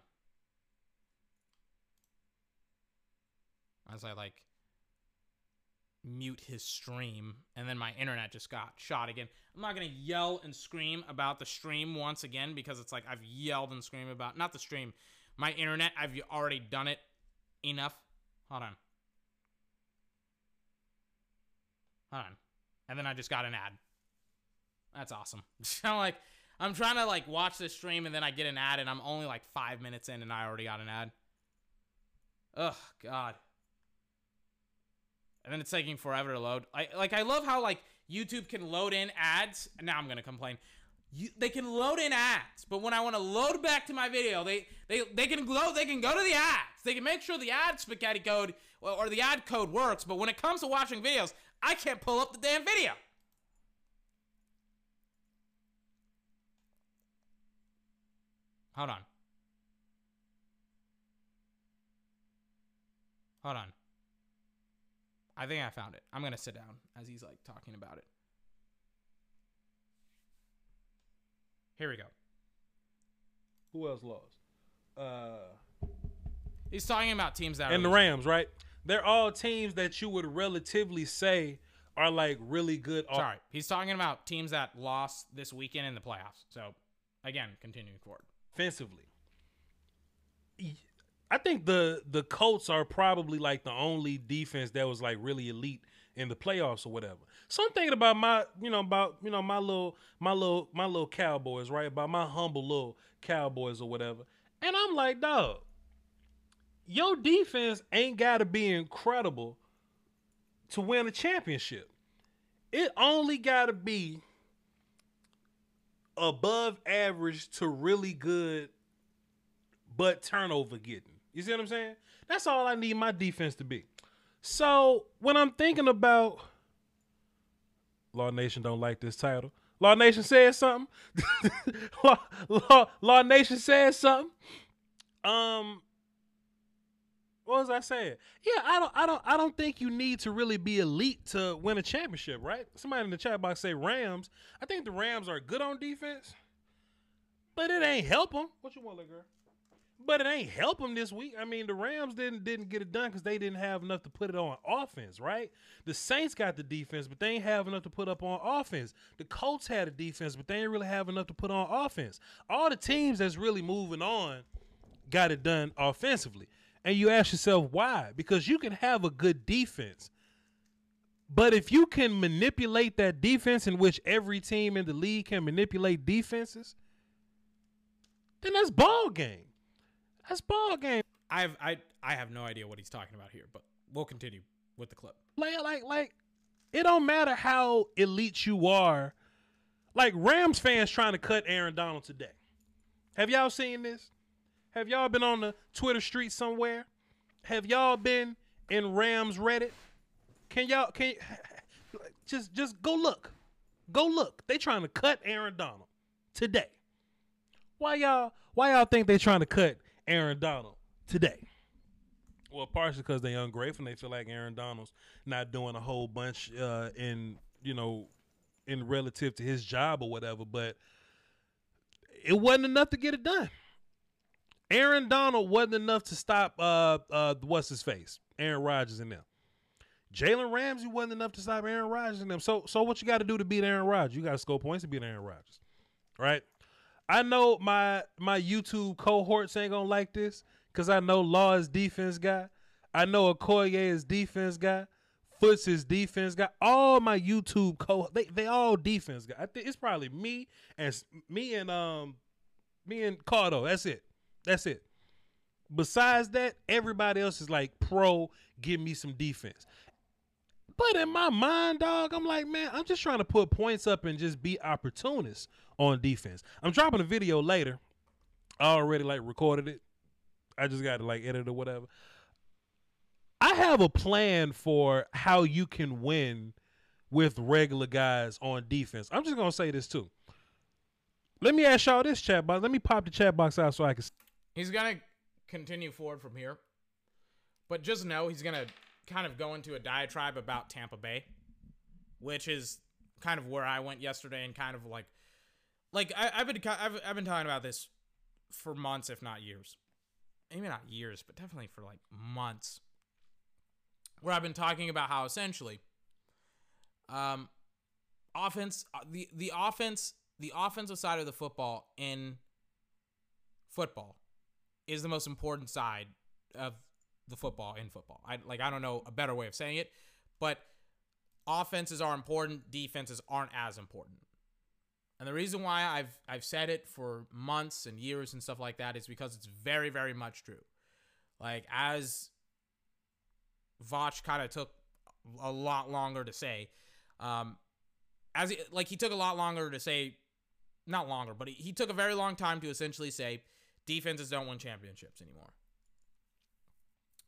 Speaker 2: As I like mute his stream and then my internet just got shot again. I'm not going to yell and scream about the stream once again because it's like I've yelled and screamed about not the stream, my internet. I've already done it enough. Hold on. Hold on. And then I just got an ad. That's awesome. I'm like, I'm trying to like watch this stream and then I get an ad and I'm only like five minutes in and I already got an ad. Ugh, God. And then it's taking forever to load. I like I love how like YouTube can load in ads. Now I'm gonna complain. You, they can load in ads, but when I want to load back to my video, they they they can load. They can go to the ads. They can make sure the ad spaghetti code or, or the ad code works. But when it comes to watching videos, I can't pull up the damn video. Hold on. Hold on. I think I found it. I'm gonna sit down as he's like talking about it. Here we go.
Speaker 5: Who else lost? Uh,
Speaker 2: He's talking about teams that
Speaker 5: and the. Rams, right? They're all teams that you would relatively say are like really good. off-
Speaker 2: Sorry, he's talking about teams that lost this weekend in the playoffs. So, again, continuing forward.
Speaker 5: offensively. I think the the Colts are probably like the only defense that was like really elite in the playoffs or whatever. So I'm thinking about my, you know, about you know my little my little my little Cowboys, right? About my humble little Cowboys or whatever. And I'm like, dog, your defense ain't got to be incredible to win a championship. It only got to be above average to really good, but turnover getting. You see what I'm saying? That's all I need my defense to be. So when I'm thinking about Law Nation, don't like this title. Law Nation says something. Law, Law, Law Nation says something. Um, what was I saying? Yeah, I don't, I don't, I don't think you need to really be elite to win a championship, right? Somebody in the chat box say Rams. I think the Rams are good on defense, but it ain't help them. What you want, little girl? But it ain't help them this week. I mean, the Rams didn't didn't get it done because they didn't have enough to put it on offense, right? The Saints got the defense, but they ain't have enough to put up on offense. The Colts had a defense, but they ain't really have enough to put on offense. All the teams that's really moving on got it done offensively. And you ask yourself why? Because you can have a good defense. But if you can manipulate that defense in which every team in the league can manipulate defenses, then that's ball game. That's ball game.
Speaker 2: I've I I have no idea what he's talking about here, but we'll continue with the clip.
Speaker 5: Like, like, like, it don't matter how elite you are. Like Rams fans trying to cut Aaron Donald today. Have y'all seen this? Have y'all been on the Twitter street somewhere? Have y'all been in Rams Reddit? Can y'all can just just go look. Go look. They trying to cut Aaron Donald today. Why y'all why y'all think they trying to cut Aaron Donald today? Well, partially because they ungrateful and they feel like Aaron Donald's not doing a whole bunch uh, in you know in relative to his job or whatever, but it wasn't enough to get it done. Aaron Donald wasn't enough to stop uh uh what's his face Aaron Rodgers and them. Jalen Ramsey wasn't enough to stop Aaron Rodgers and them. So so what you got to do to beat Aaron Rodgers? You got to score points to beat Aaron Rodgers, right? I know my my YouTube cohorts ain't gonna like this because I know Law is defense guy. I know Okoye is defense guy. Foots is defense guy. All my YouTube co they they all defense guy. I think it's probably me and me and um me and Cardo. That's it. That's it. Besides that, everybody else is like pro. Give me some defense. But in my mind, dog, I'm like, man, I'm just trying to put points up and just be opportunists on defense. I'm dropping a video later. I already like recorded it. I just got to like edit it or whatever. I have a plan for how you can win with regular guys on defense. I'm just gonna say this too. Let me ask y'all this chat box. Let me pop the chat box out so I can.
Speaker 2: He's gonna continue forward from here, but just know he's gonna kind of go into a diatribe about Tampa Bay, which is kind of where I went yesterday, and kind of like, like I, I've been I've, I've been talking about this for months, if not years, maybe not years, but definitely for like months, where I've been talking about how essentially, um, offense uh, the the offense the offensive side of the football in football is the most important side of the football in football. I like I don't know a better way of saying it, but offenses are important, defenses aren't as important. And the reason why I've I've said it for months and years and stuff like that is because it's very very much true. Like as Voch kind of took a lot longer to say, um, as he, like he took a lot longer to say, not longer, but he, he took a very long time to essentially say defenses don't win championships anymore.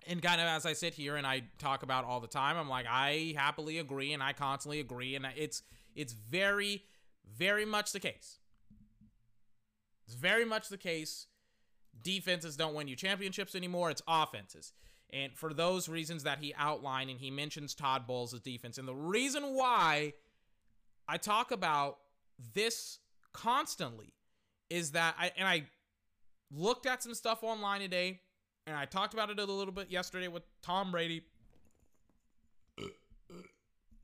Speaker 2: And kind of as I sit here and I talk about all the time, I'm like I happily agree and I constantly agree, and it's it's very very much the case. It's very much the case. Defenses don't win you championships anymore. It's offenses. And for those reasons that he outlined, and he mentions Todd Bowles' defense. And the reason why I talk about this constantly is that I and I looked at some stuff online today, and I talked about it a little bit yesterday with Tom Brady.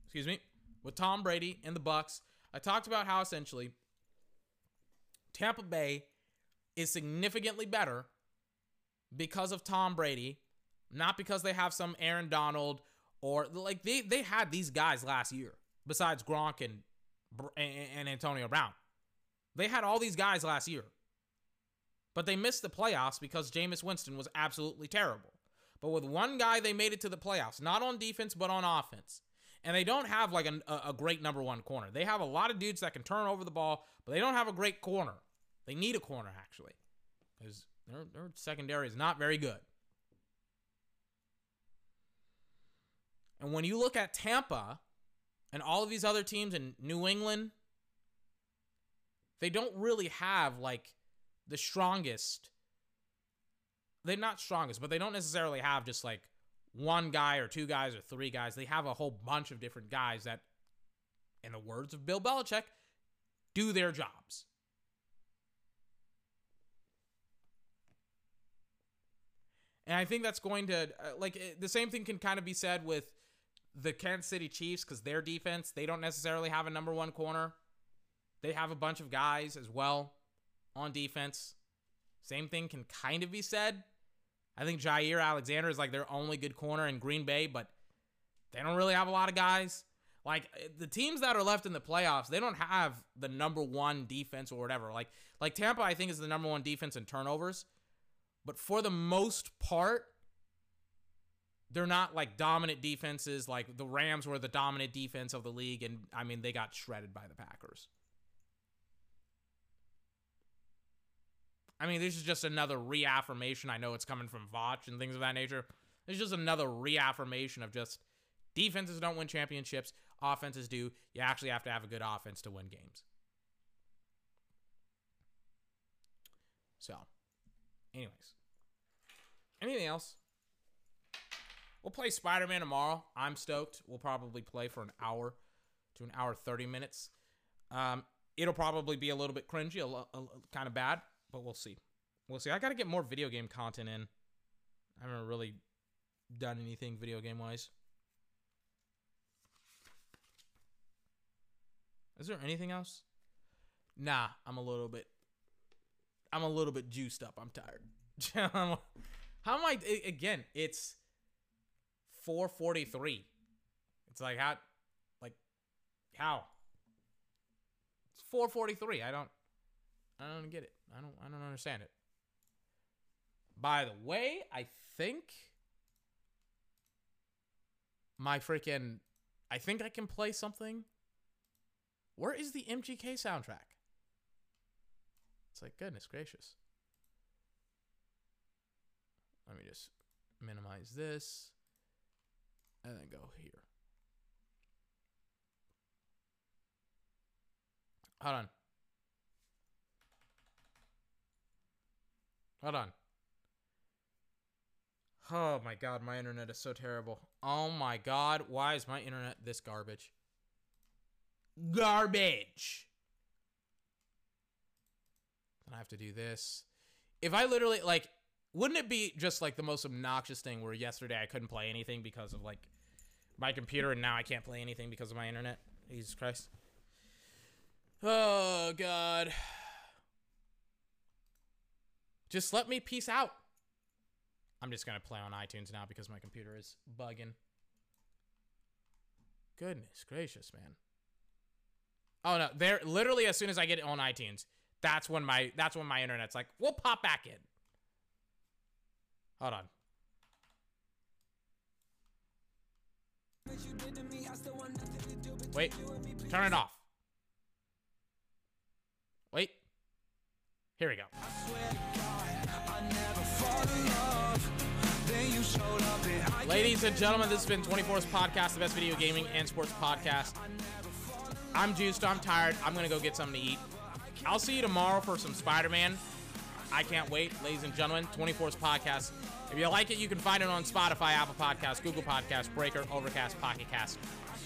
Speaker 2: Excuse me, with Tom Brady and the Bucks. I talked about how essentially Tampa Bay is significantly better because of Tom Brady, not because they have some Aaron Donald or like they they had these guys last year besides Gronk and and, and Antonio Brown. They had all these guys last year. But they missed the playoffs because Jameis Winston was absolutely terrible. But with one guy, they made it to the playoffs, not on defense, but on offense. And they don't have like a, a great number one corner. They have a lot of dudes that can turn over the ball, but they don't have a great corner. They need a corner, actually, because their, their secondary is not very good. And when you look at Tampa and all of these other teams in New England, they don't really have like the strongest. They're not strongest, but they don't necessarily have just like one guy or two guys or three guys. They have a whole bunch of different guys that, in the words of Bill Belichick, do their jobs. And I think that's going to, uh, like, the same thing can kind of be said with the Kansas City Chiefs because their defense, they don't necessarily have a number one corner. They have a bunch of guys as well on defense. Same thing can kind of be said. I think Jaire Alexander is like their only good corner in Green Bay, but they don't really have a lot of guys. Like the teams that are left in the playoffs, they don't have the number one defense or whatever. Like like Tampa, I think is the number one defense in turnovers, but for the most part, they're not like dominant defenses. Like the Rams were the dominant defense of the league, and I mean they got shredded by the Packers. I mean, this is just another reaffirmation. I know it's coming from Voch and things of that nature. It's just another reaffirmation of just defenses don't win championships, offenses do. You actually have to have a good offense to win games. So, anyways, anything else? We'll play Spider Man tomorrow. I'm stoked. We'll probably play for an hour to an hour 30 minutes. Um, it'll probably be a little bit cringy, a, lo- a, kind of bad, but we'll see. We'll see. I got to get more video game content in. I haven't really done anything video game wise. Is there anything else? Nah, I'm a little bit. I'm a little bit juiced up. I'm tired. how am I? Again, it's 4:43. It's like how, like, how? It's 4:43. I don't. I don't get it. I don't. I don't understand it. By the way, I think my freaking. I think I can play something. Where is the MGK soundtrack? It's like goodness gracious. Let me just minimize this and then go here. Hold on. Hold on. Oh my god, my internet is so terrible. Oh my god, why is my internet this garbage? Garbage. Then I have to do this. If I literally like wouldn't it be just like the most obnoxious thing where yesterday I couldn't play anything because of like my computer and now I can't play anything because of my internet? Jesus Christ. Oh god. Just let me peace out. I'm just gonna play on iTunes now because my computer is bugging. Goodness gracious, man. Oh no, there literally as soon as I get it on iTunes, that's when my that's when my internet's like, we'll pop back in. Hold on. Wait, turn it off. Wait. Here we go. Ladies and gentlemen, this has been 24's podcast, the best video gaming and sports podcast. I'm juiced. I'm tired. I'm to go get something to eat. I'll see you tomorrow for some Spider Man. I can't wait, ladies and gentlemen. 24's podcast. If you like it, you can find it on Spotify, Apple Podcasts, Google Podcasts, Breaker, Overcast, Pocket Cast,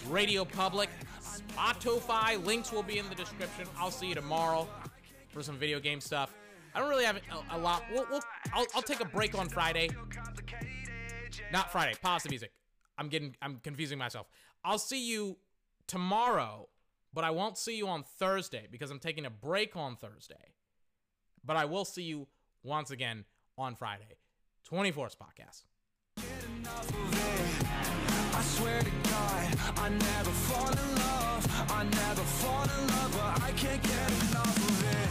Speaker 2: Radio Public, Spotify. Links will be in the description. I'll see you tomorrow for some video game stuff. I don't really have a, a lot. We'll, we'll, I'll, I'll take a break on Friday. Not Friday. Pause the music. I'm getting. I'm confusing myself. I'll see you tomorrow, but I won't see you on Thursday because I'm taking a break on Thursday. But I will see you once again on Friday. 24th podcast.
Speaker 6: I swear to God, I never fall in love. I never fall in love, but I can't get enough of it.